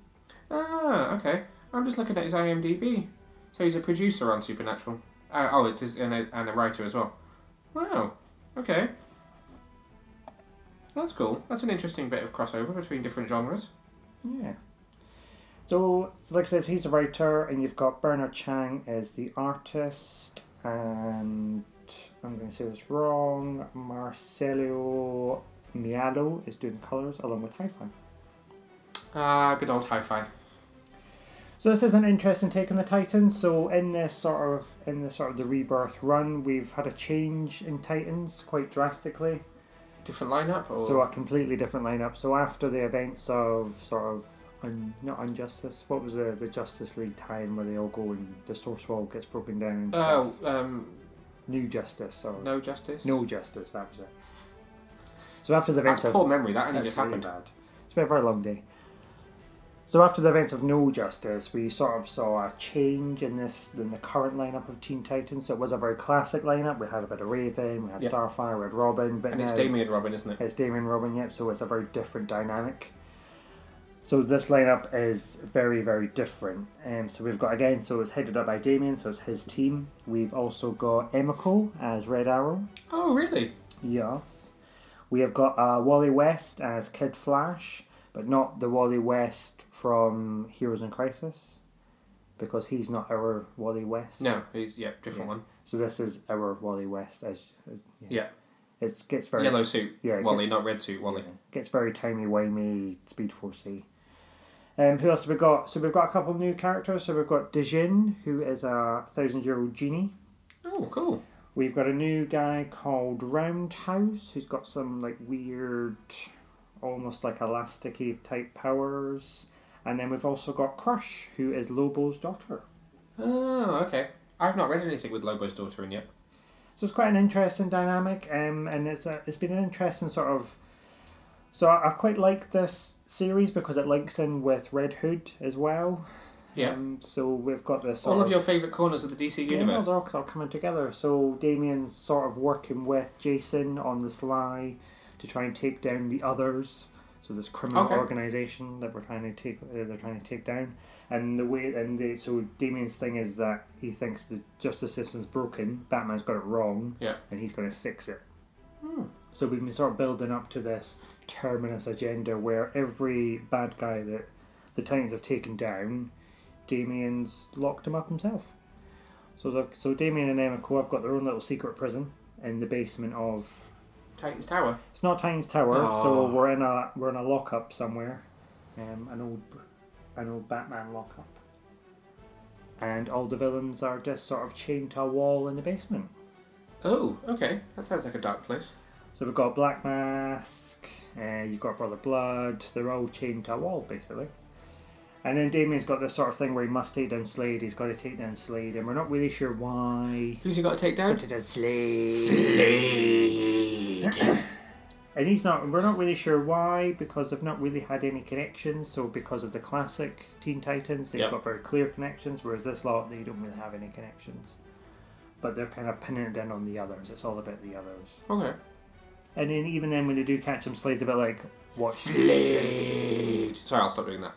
Ah, okay. I'm just looking at his IMDb. So he's a producer on Supernatural. Uh, oh, it is, and a, and a writer as well. Wow. Okay. That's cool. That's an interesting bit of crossover between different genres. Yeah. So, so like I said, he's a writer, and you've got Bernard Chang as the artist, and I'm going to say this wrong. Marcelo Maiolo is doing colours along with Hi-Fi. Ah, good old hi-fi. So this is an interesting take on the Titans. So in this sort of in this sort of the rebirth run, we've had a change in Titans quite drastically. Different lineup, or So a completely different lineup. So after the events of sort of un, not injustice, what was the the Justice League time where they all go and the source wall gets broken down and stuff? oh, um, New Justice or no justice. No Justice, that was it. So after the events That's of poor memory. That only That's just really happened. bad. It's been a very long day. So after the events of No Justice, we sort of saw a change in this in the current lineup of Teen Titans. So it was a very classic lineup. We had a bit of Raven, we had Yeah. Starfire, we had Robin, but And it's now Damian Robin, isn't it? it's Damian Robin. Yep. So it's a very different dynamic. So this lineup is very very different. And so we've got again. So it's headed up by Damian. So it's his team. We've also got Emiko as Red Arrow. Oh, really? Yes. We have got uh, Wally West as Kid Flash, but not the Wally West from Heroes in Crisis, because he's not our Wally West. No, he's yeah, different Yeah. one. So this is our Wally West as, as yeah. Yeah, It gets very yellow suit. Yeah, Wally, gets- not red suit. Wally. yeah, gets very timey wimey Speed Forcey. Um, who else have we got? So we've got a couple new characters. So we've got Djinn, who is a thousand year old genie. Oh, cool. We've got a new guy called Roundhouse who's got some like weird, almost like elasticy type powers. And then we've also got Crush, who is Lobo's daughter. Oh, okay. I've not read anything with Lobo's daughter in yet. So it's quite an interesting dynamic, um, and it's a, it's been an interesting sort of. So I've quite liked this series because it links in with Red Hood as well. Yeah. Um, so we've got this. Sort All of your favourite corners of the DC Yeah, universe. they're all, all coming together. So Damian's sort of working with Jason on the sly to try and take down the others. So this criminal Okay. organization that we're trying to take, uh, they're trying to take down. And the way, and the, so Damian's thing is that he thinks the justice system's broken. Batman's got it wrong, Yeah. and he's going to fix it. Hmm. So we've been sort of building up to this terminus agenda where every bad guy that the Titans have taken down, Damian's locked him up himself. So so Damian and Emiko have got their own little secret prison in the basement of. Titan's Tower. It's not Titans Tower, Oh. so we're in a we're in a lockup somewhere, um, an old an old Batman lockup, and all the villains are just sort of chained to a wall in the basement. Oh, okay. That sounds like a dark place. So we've got Black Mask, uh, you've got Brother Blood, they're all chained to a wall basically. And then Damian's got this sort of thing where he must take down Slade, he's got to take down Slade, and we're not really sure why. Who's he got to take down? Got to down Slade. Slade. *clears throat* And he's not, we're not really sure why, because they've not really had any connections. So, because of the classic Teen Titans, they've Yep. got very clear connections, whereas this lot, they don't really have any connections. But they're kind of pinning it down on the others. It's all about the others. okay. And then, even then, when they do catch him, Slade's a bit like, what? Slade. Sorry, I'll stop doing that.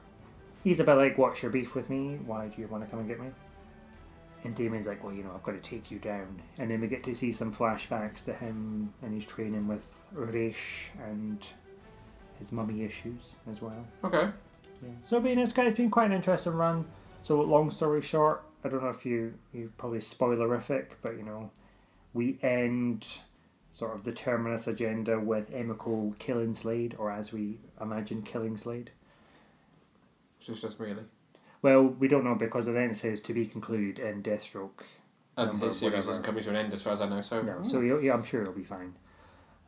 He's about like, What's your beef with me? Why do you want to come and get me? And Damian's like, Well, you know, I've got to take you down. And then we get to see some flashbacks to him and his training with Uresh and his mummy issues as well. Okay. Yeah. So, I mean, it's, it's been quite an interesting run. So, long story short, I don't know if you you probably spoilerific, but you know, we end sort of the terminus agenda with Emiko killing Slade, or as we imagine, killing Slade. So it's just really. Well, we don't know because then it says to be concluded in Deathstroke. And his series whatever. isn't coming to an end as far as I know, so. No, so he'll, yeah, I'm sure he'll be fine.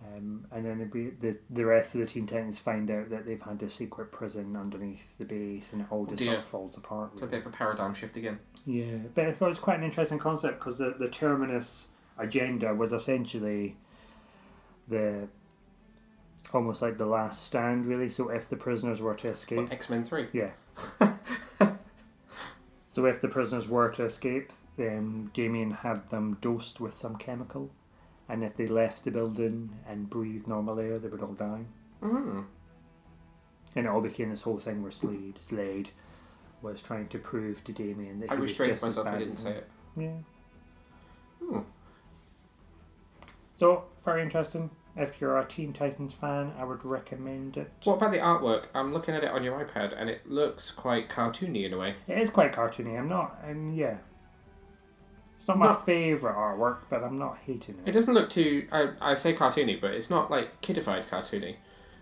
Um, and then be the the rest of the Teen Titans find out that they've had a secret prison underneath the base, and it all just sort of falls apart. It's a bit of a paradigm shift again. Yeah, but I thought it was quite an interesting concept because the, the terminus agenda was essentially the almost like the last stand, really. So if the prisoners were to escape, X Men 3. yeah. *laughs* so if the prisoners were to escape, um, Damian had them dosed with some chemical, and if they left the building and breathed normal air, they would all die. Mm. And it all became this whole thing where Slade, Slade was trying to prove to Damian that I he was just as myself, I bad didn't as say it. Yeah. Hmm. So very interesting. If you're a Teen Titans fan, I would recommend it. What about the artwork? I'm looking at it on your iPad and it looks quite cartoony in a way. It is quite cartoony. I'm not, and yeah, it's not my Not- favorite artwork, but I'm not hating It it. doesn't look too. I, I say cartoony, but it's not like kidified cartoony.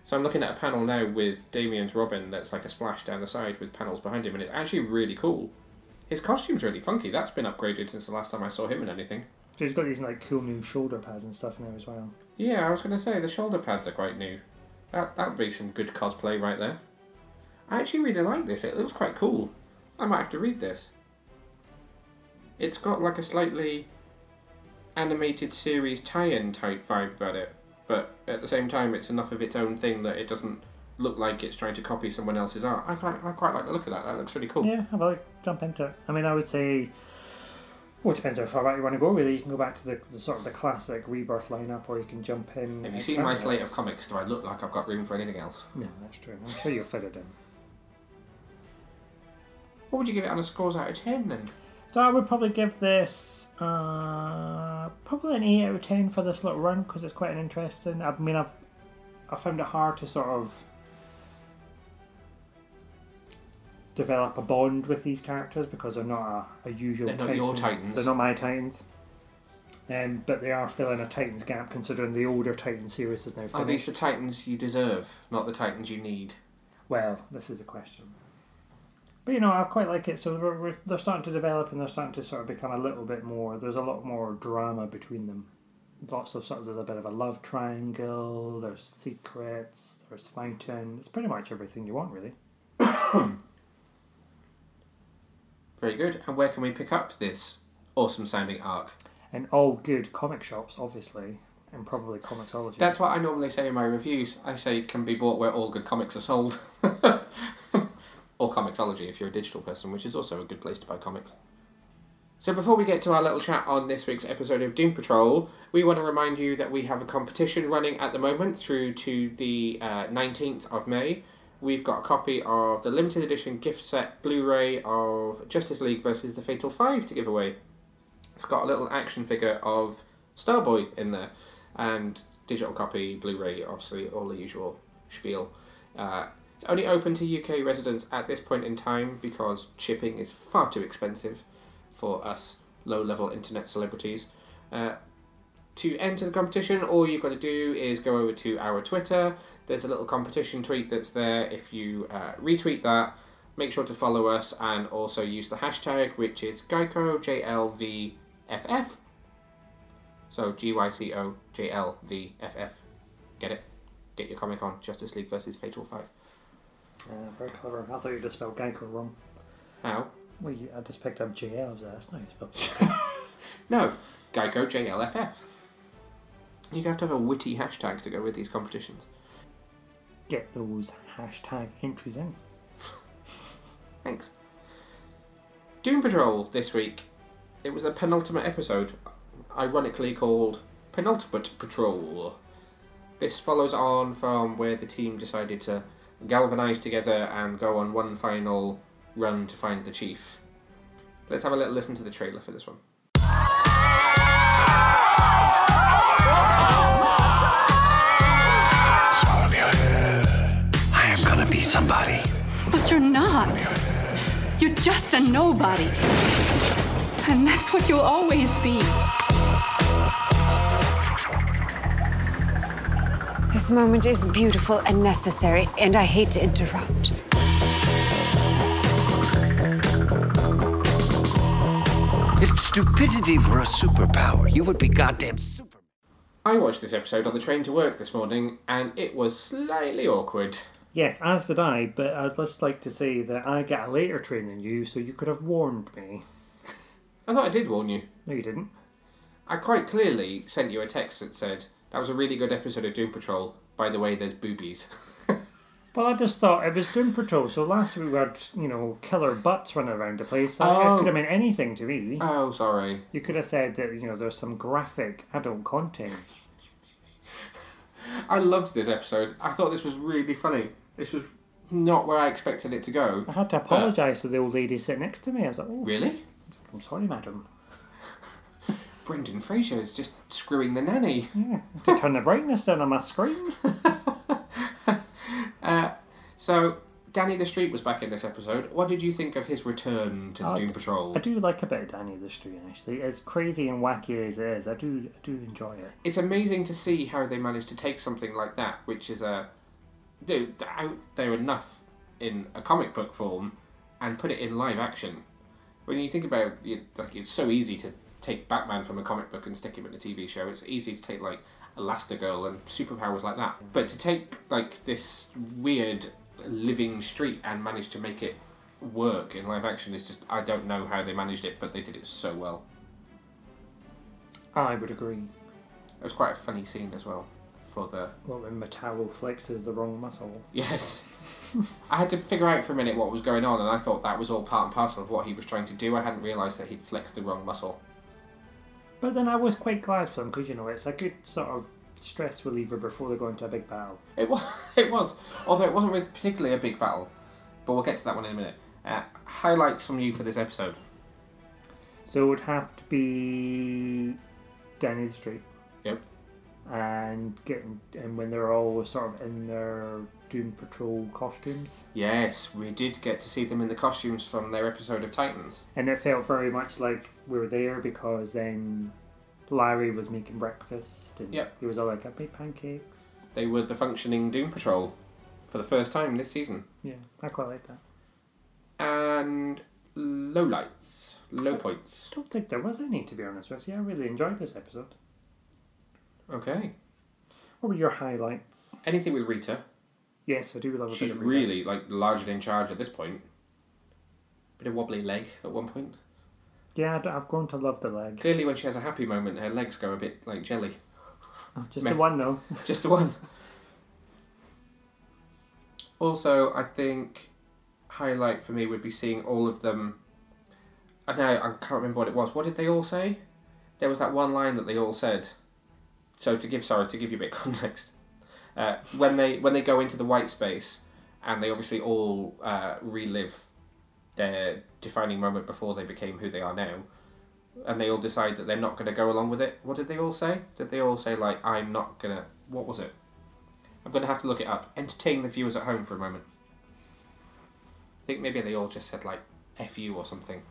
So I'm looking at a panel now with Damian's Robin that's like a splash down the side with panels behind him, and it's actually really cool. His costume's really funky. That's been upgraded since the last time I saw him in anything. So he's got these like cool new shoulder pads and stuff now as well. Yeah, I was going to say the shoulder pads are quite new. That that would be some good cosplay right there. I actually really like this. It looks quite cool. I might have to read this. It's got like a slightly animated series tie-in type vibe about it, but at the same time, it's enough of its own thing that it doesn't look like it's trying to copy someone else's art. I quite I quite like the look of that. That looks really cool. Yeah, like, jump into it. I mean, I would say. Well, it depends how far back you want to go. Really, you can go back to the, the sort of the classic rebirth lineup, or you can jump in. Have you at seen my slate of comics? Do I look like I've got room for anything else? No, that's true. I'm sure you'll fit it in. What would you give it on a scores out of ten then? So I would probably give this uh, probably an eight out of ten for this little run because it's quite an interesting. I mean, I've I found it hard to sort of develop a bond with these characters because they're not a, a usual. They're not your Titans. They're not my Titans. Um, but they are filling a Titans gap considering the older Titan series is now finished. Are these the Titans you deserve, not the Titans you need? Well, this is the question. But you know, I quite like it. So we're, we're, they're starting to develop and they're starting to sort of become a little bit more. There's a lot more drama between them. Lots of sort of there's a bit of a love triangle. There's secrets. There's fighting. It's pretty much everything you want, really. *coughs* Very good. And where can we pick up this awesome sounding arc? And all good comic shops, obviously, and probably Comixology. That's what I normally say in my reviews. I say it can be bought where all good comics are sold. *laughs* or Comixology if you're a digital person, which is also a good place to buy comics. So before we get to our little chat on this week's episode of Doom Patrol, we want to remind you that we have a competition running at the moment through to the uh, 19th of May. We've got a copy of the limited edition gift set Blu-ray of Justice League versus the Fatal Five to give away. It's got a little action figure of Starboy in there, and digital copy, Blu-ray, obviously all the usual spiel. Uh, it's only open to UK residents at this point in time because shipping is far too expensive for us low-level internet celebrities. Uh, to enter the competition, all you've got to do is go over to our Twitter. There's a little competition tweet that's there. If you uh, retweet that, make sure to follow us and also use the hashtag, which is GeicoJLVFF. So G Y C O J L V F F. Get it? Get your comic on Justice League versus Fatal Five. Uh, very clever. I thought you'd just spelled Geico wrong. How? Well, you, I just picked up JL. That's not how you spelled *laughs* *laughs* No, Geico JLFF. You have to have a witty hashtag to go with these competitions. Get those hashtag entries in. Thanks. Doom Patrol this week. It was the penultimate episode, ironically called Penultimate Patrol. This follows on from where the team decided to galvanise together and go on one final run to find the chief. Let's have a little listen to the trailer for this one. Somebody. But you're not. You're just a nobody. And that's what you'll always be. This moment is beautiful and necessary, and I hate to interrupt. If stupidity were a superpower, you would be goddamn super. I watched this episode on the train to work this morning and it was slightly awkward. Yes, as did I, but I'd just like to say that I get a later train than you, so you could have warned me. I thought I did warn you. No, you didn't. I quite clearly sent you a text that said, that was a really good episode of Doom Patrol. by the way, there's boobies. *laughs* Well, I just thought it was Doom Patrol. So last week we had, you know, killer butts running around the place. Like, Oh. It could have oh. meant anything to me. Oh, sorry. You could have said that, you know, there's some graphic adult content. *laughs* I loved this episode. I thought this was really funny. This was not where I expected it to go. I had to apologise to the old lady sitting next to me. I was like, oh, Really? I'm sorry, madam. *laughs* Brendan Fraser is just screwing the nanny. Yeah, I had to turn the brightness down on my screen. *laughs* Uh, so, Danny the Street was back in this episode. What did you think of his return to the I- Doom Patrol? I do like a bit of Danny the Street, actually. As crazy and wacky as it is, I do, I do enjoy it. It's amazing to see how they managed to take something like that, which is a dude out there enough in a comic book form, and put it in live action. When you think about it, like it's so easy to take Batman from a comic book and stick him in a TV show. It's easy to take like Elastigirl and superpowers like that, but to take like this weird living street and manage to make it work in live action is just I don't know how they managed it, but they did it so well. I would agree. It was quite a funny scene as well for the Well, when Metallo flexes the wrong muscle. Yes. *laughs* I had to figure out for a minute what was going on, and I thought that was all part and parcel of what he was trying to do. I hadn't realised that he'd flexed the wrong muscle. But then I was quite glad for him because, you know, it's a good sort of stress reliever before they go into a big battle. It was, *laughs* it was, although it wasn't really particularly a big battle. But we'll get to that one in a minute. Uh, highlights from you for this episode. So it would have to be Danny the Street. Yep. And getting and when they're all sort of in their Doom Patrol costumes. Yes, we did get to see them in the costumes from their episode of Titans. And it felt very much like we were there because then Larry was making breakfast and Yep. he was all like, I made pancakes. They were the functioning Doom Patrol for the first time this season. Yeah, I quite like that. And low lights, low points. I don't think there was any, to be honest with you. I really enjoyed this episode. Okay. What were your highlights? Anything with Rita. Yes, I do love a She's bit of Rita. really like larger in charge at this point. Bit of wobbly leg at one point. Yeah, I've grown to love the leg. Clearly, when she has a happy moment, her legs go a bit like jelly. Oh, just Meh. the one though. *laughs* Just the one. Also, I think highlight for me would be seeing all of them. I know I can't remember what it was. What did they all say? There was that one line that they all said. So to give sorry to give you a bit of *laughs* context, uh, when they when they go into the white space, and they obviously all uh, relive their defining moment before they became who they are now, and they all decide that they're not going to go along with it. What did they all say? Did they all say like I'm not gonna? What was it? I'm going to have to look it up. Entertain the viewers at home for a moment. I think maybe they all just said like "f you" or something.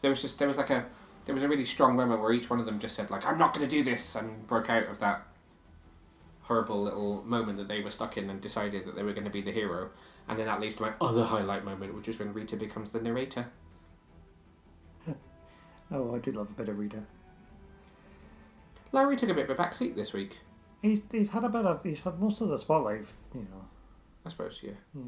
There was just there was like a there was a really strong moment where each one of them just said like "I'm not going to do this" and broke out of that horrible little moment that they were stuck in and decided that they were going to be the hero. And then that leads to my other highlight moment, which is when Rita becomes the narrator. *laughs* Oh, I did love a bit of Rita. Larry took a bit of a backseat this week. He's he's had a bit of he's had most of the spotlight, you know. I suppose, yeah. Yeah.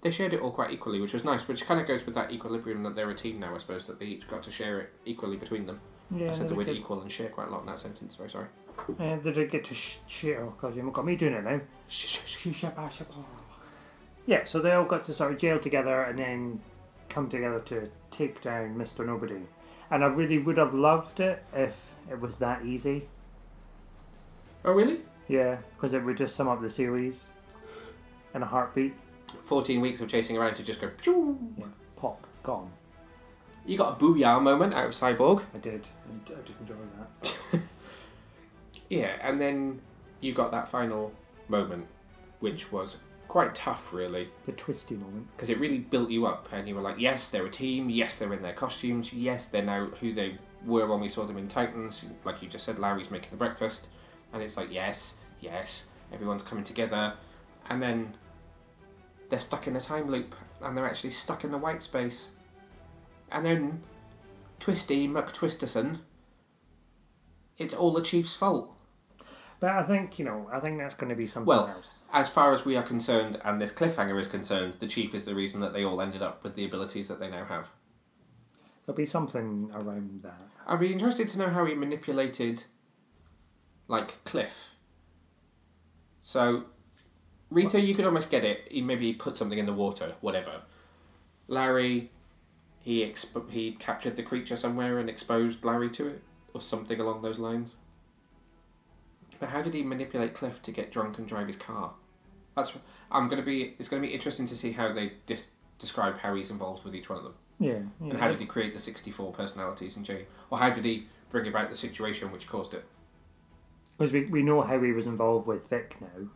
They shared it all quite equally, which was nice, which kind of goes with that equilibrium that they're a team now, I suppose, that they each got to share it equally between them. Yeah, I said the word did. equal and share quite a lot in that sentence, very sorry. And they did get to sh- share oh because you haven't got me doing it now. Yeah, so they all got to sort of jail together and then come together to take down Mr. Nobody. And I really would have loved it if it was that easy. Oh, really? Yeah, because it would just sum up the series in a heartbeat. 14 weeks of chasing around to just go, Yeah, pop, gone. You got a booyah moment out of Cyborg. I did. I did enjoy that. *laughs* Yeah, and then you got that final moment, which was quite tough, really. The twisty moment. Because it really built you up, and you were like, yes, they're a team, yes, they're in their costumes, yes, they're now who they were when we saw them in Titans. Like you just said, Larry's making the breakfast, and it's like, yes, yes, everyone's coming together. And then they're stuck in a time loop, and they're actually stuck in the white space. And then Twisty McTwisterson, it's all the Chief's fault. But I think, you know, I think that's going to be something Well, else. as far as we are concerned, and this cliffhanger is concerned, the chief is the reason that they all ended up with the abilities that they now have. There'll be something around that. I'd be interested to know how he manipulated, like Cliff. So, Rita, you could almost get it. He maybe put something in the water, whatever. Larry, he exp- he captured the creature somewhere and exposed Larry to it, or something along those lines. But how did he manipulate Cliff to get drunk and drive his car? That's I'm gonna be. It's gonna be interesting to see how they dis- describe how he's involved with each one of them. Yeah, And how did he create the sixty-four personalities in Jay, or how did he bring about the situation which caused it? Because we, we know how he was involved with Vic now.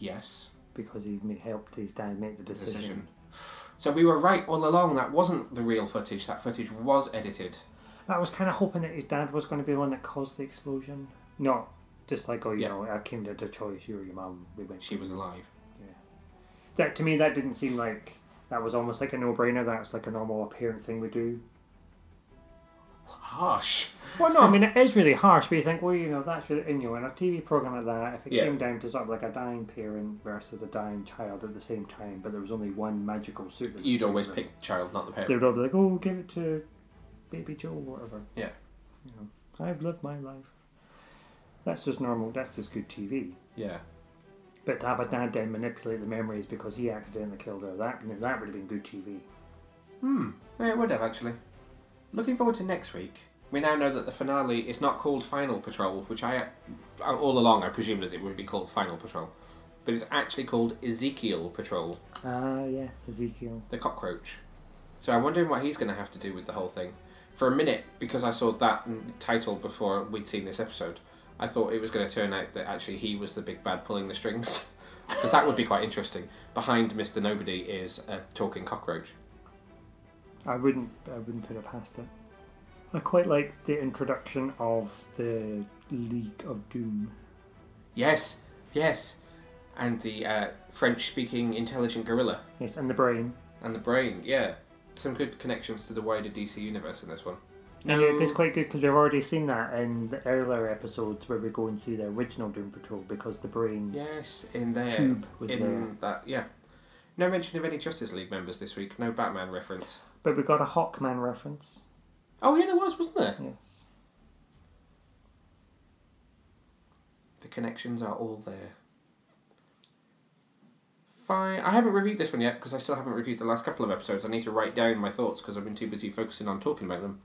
Yes. Because he helped his dad make the decision. decision. So we were right all along. That wasn't the real footage. That footage was edited. I was kind of hoping that his dad was going to be the one that caused the explosion. Not just like, oh, you know, I came to the choice, you or your mum. We went. She was alive. Yeah. That to me, that didn't seem like that was almost like a no-brainer. That's like a normal parent thing we do. Harsh. Well, no, I mean it is really harsh, but you think, well, you know, that's really, you know, in a TV program like that, if it Yeah. came down to sort of like a dying parent versus a dying child at the same time, but there was only one magical suit. that You'd always them, pick the child, not the parent. They would all be like, oh, give it to Baby Joe, or whatever. Yeah. You know, I've lived my life. That's just normal. That's just good TV. Yeah. But to have a dad then manipulate the memories because he accidentally killed her, that that would have been good TV. Hmm. Yeah, it would have actually. Looking forward to next week. We now know that the finale is not called Final Patrol, which I all along I presumed that it would be called Final Patrol, but it's actually called Ezekiel Patrol, Ah, yes, Ezekiel. the cockroach. So I'm wondering what he's going to have to do with the whole thing. For a minute, because I saw that title before we'd seen this episode, I thought it was going to turn out that actually he was the big bad pulling the strings, *laughs* because that would be quite interesting. Behind Mister Nobody is a talking cockroach. I wouldn't. I wouldn't put it past it. I quite like the introduction of the League of Doom. Yes, yes. And the uh, French speaking intelligent gorilla. Yes, and the brain. And the brain, yeah. Some good connections to the wider DC universe in this one. And it- it's quite good because we've already seen that in the earlier episodes where we go and see the original Doom Patrol because the brains. Yes, in there. Tube was in there. that, yeah. No mention of any Justice League members this week. No Batman reference. But we got a Hawkman reference. Oh yeah, there was, wasn't there? Yes. The connections are all there. Fine. I haven't reviewed this one yet because I still haven't reviewed the last couple of episodes. I need to write down my thoughts because I've been too busy focusing on talking about them.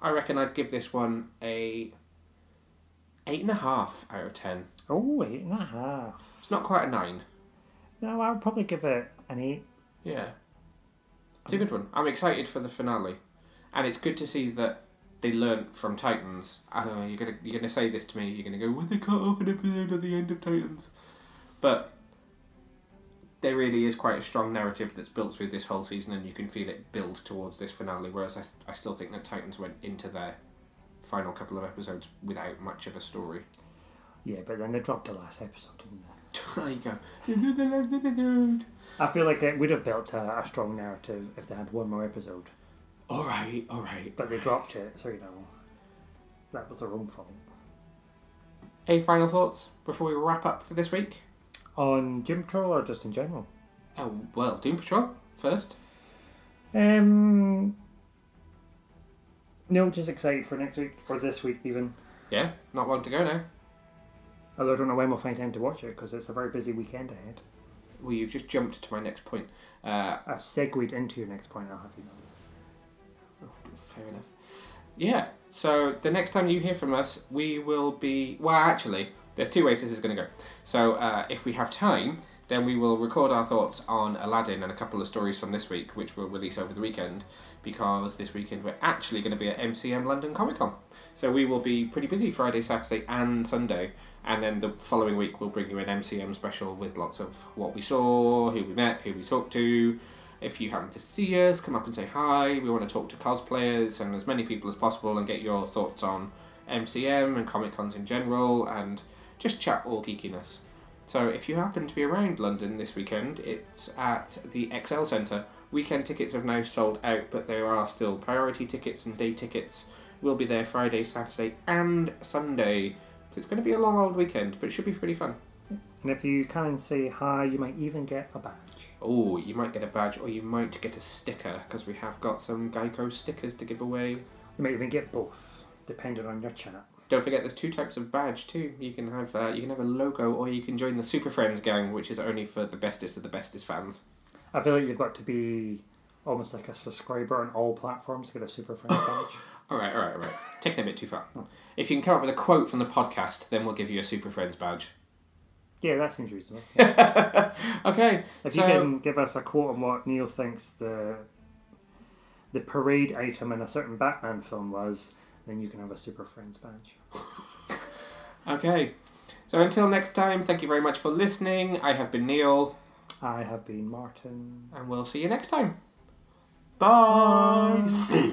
I reckon I'd give this one a eight and a half out of ten. Oh, eight and a half. It's not quite a nine. No, I would probably give it an eight. Yeah. It's a good one. I'm excited for the finale, and it's good to see that they learnt from Titans. I don't know. You're gonna you're gonna say this to me. You're gonna go, "Well, they cut off an episode at the end of Titans," but there really is quite a strong narrative that's built through this whole season, and you can feel it build towards this finale. Whereas I, I still think that Titans went into their final couple of episodes without much of a story. Yeah, but then they dropped the last episode, didn't they? *laughs* there you go. This is the last episode. I feel like it would have built a, a strong narrative if they had one more episode. All right, all right. But they dropped it, so you know. That was their own fault. Any final thoughts before we wrap up for this week? On Doom Patrol or just in general? Oh well, Doom Patrol first. Um. No, just excited for next week or this week even. Yeah, not long to go now. Although I don't know when we'll find time to watch it because it's a very busy weekend ahead. Well, you've just jumped to my next point. Uh, I've segued into your next point. I'll have you know. fair enough. Yeah. So the next time you hear from us, we will be. Well, actually, there's two ways this is going to go. So uh, if we have time, then we will record our thoughts on Aladdin and a couple of stories from this week, which we'll release over the weekend. Because this weekend we're actually going to be at MCM London Comic Con. So we will be pretty busy Friday, Saturday, and Sunday. And then the following week we'll bring you an MCM special with lots of what we saw, who we met, who we talked to. If you happen to see us, come up and say hi. We want to talk to cosplayers and as many people as possible and get your thoughts on MCM and Comic Cons in general and just chat all geekiness. So if you happen to be around London this weekend, it's at the ExCeL Centre. Weekend tickets have now sold out, but there are still priority tickets and day tickets. We'll be there Friday, Saturday, and Sunday. So it's going to be a long old weekend, but it should be pretty fun. And if you come and say hi, you might even get a badge. Oh, you might get a badge or you might get a sticker because we have got some Geico stickers to give away. You might even get both, depending on your chat. Don't forget, there's two types of badge too. You can have uh, you can have a logo, or you can join the Super Friends gang, which is only for the bestest of the bestest fans. I feel like you've got to be almost like a subscriber on all platforms to get a Super Friends *laughs* badge. All right, all right, all right. Taking a bit too far. If you can come up with a quote from the podcast, then we'll give you a Super Friends badge. Yeah, that seems reasonable. *laughs* okay. If so- you can give us a quote on what Neil thinks the the parade item in a certain Batman film was, then you can have a Super Friends badge. *laughs* Okay. So until next time, thank you very much for listening. I have been Neil. I have been Martin. And we'll see you next time. Bye. See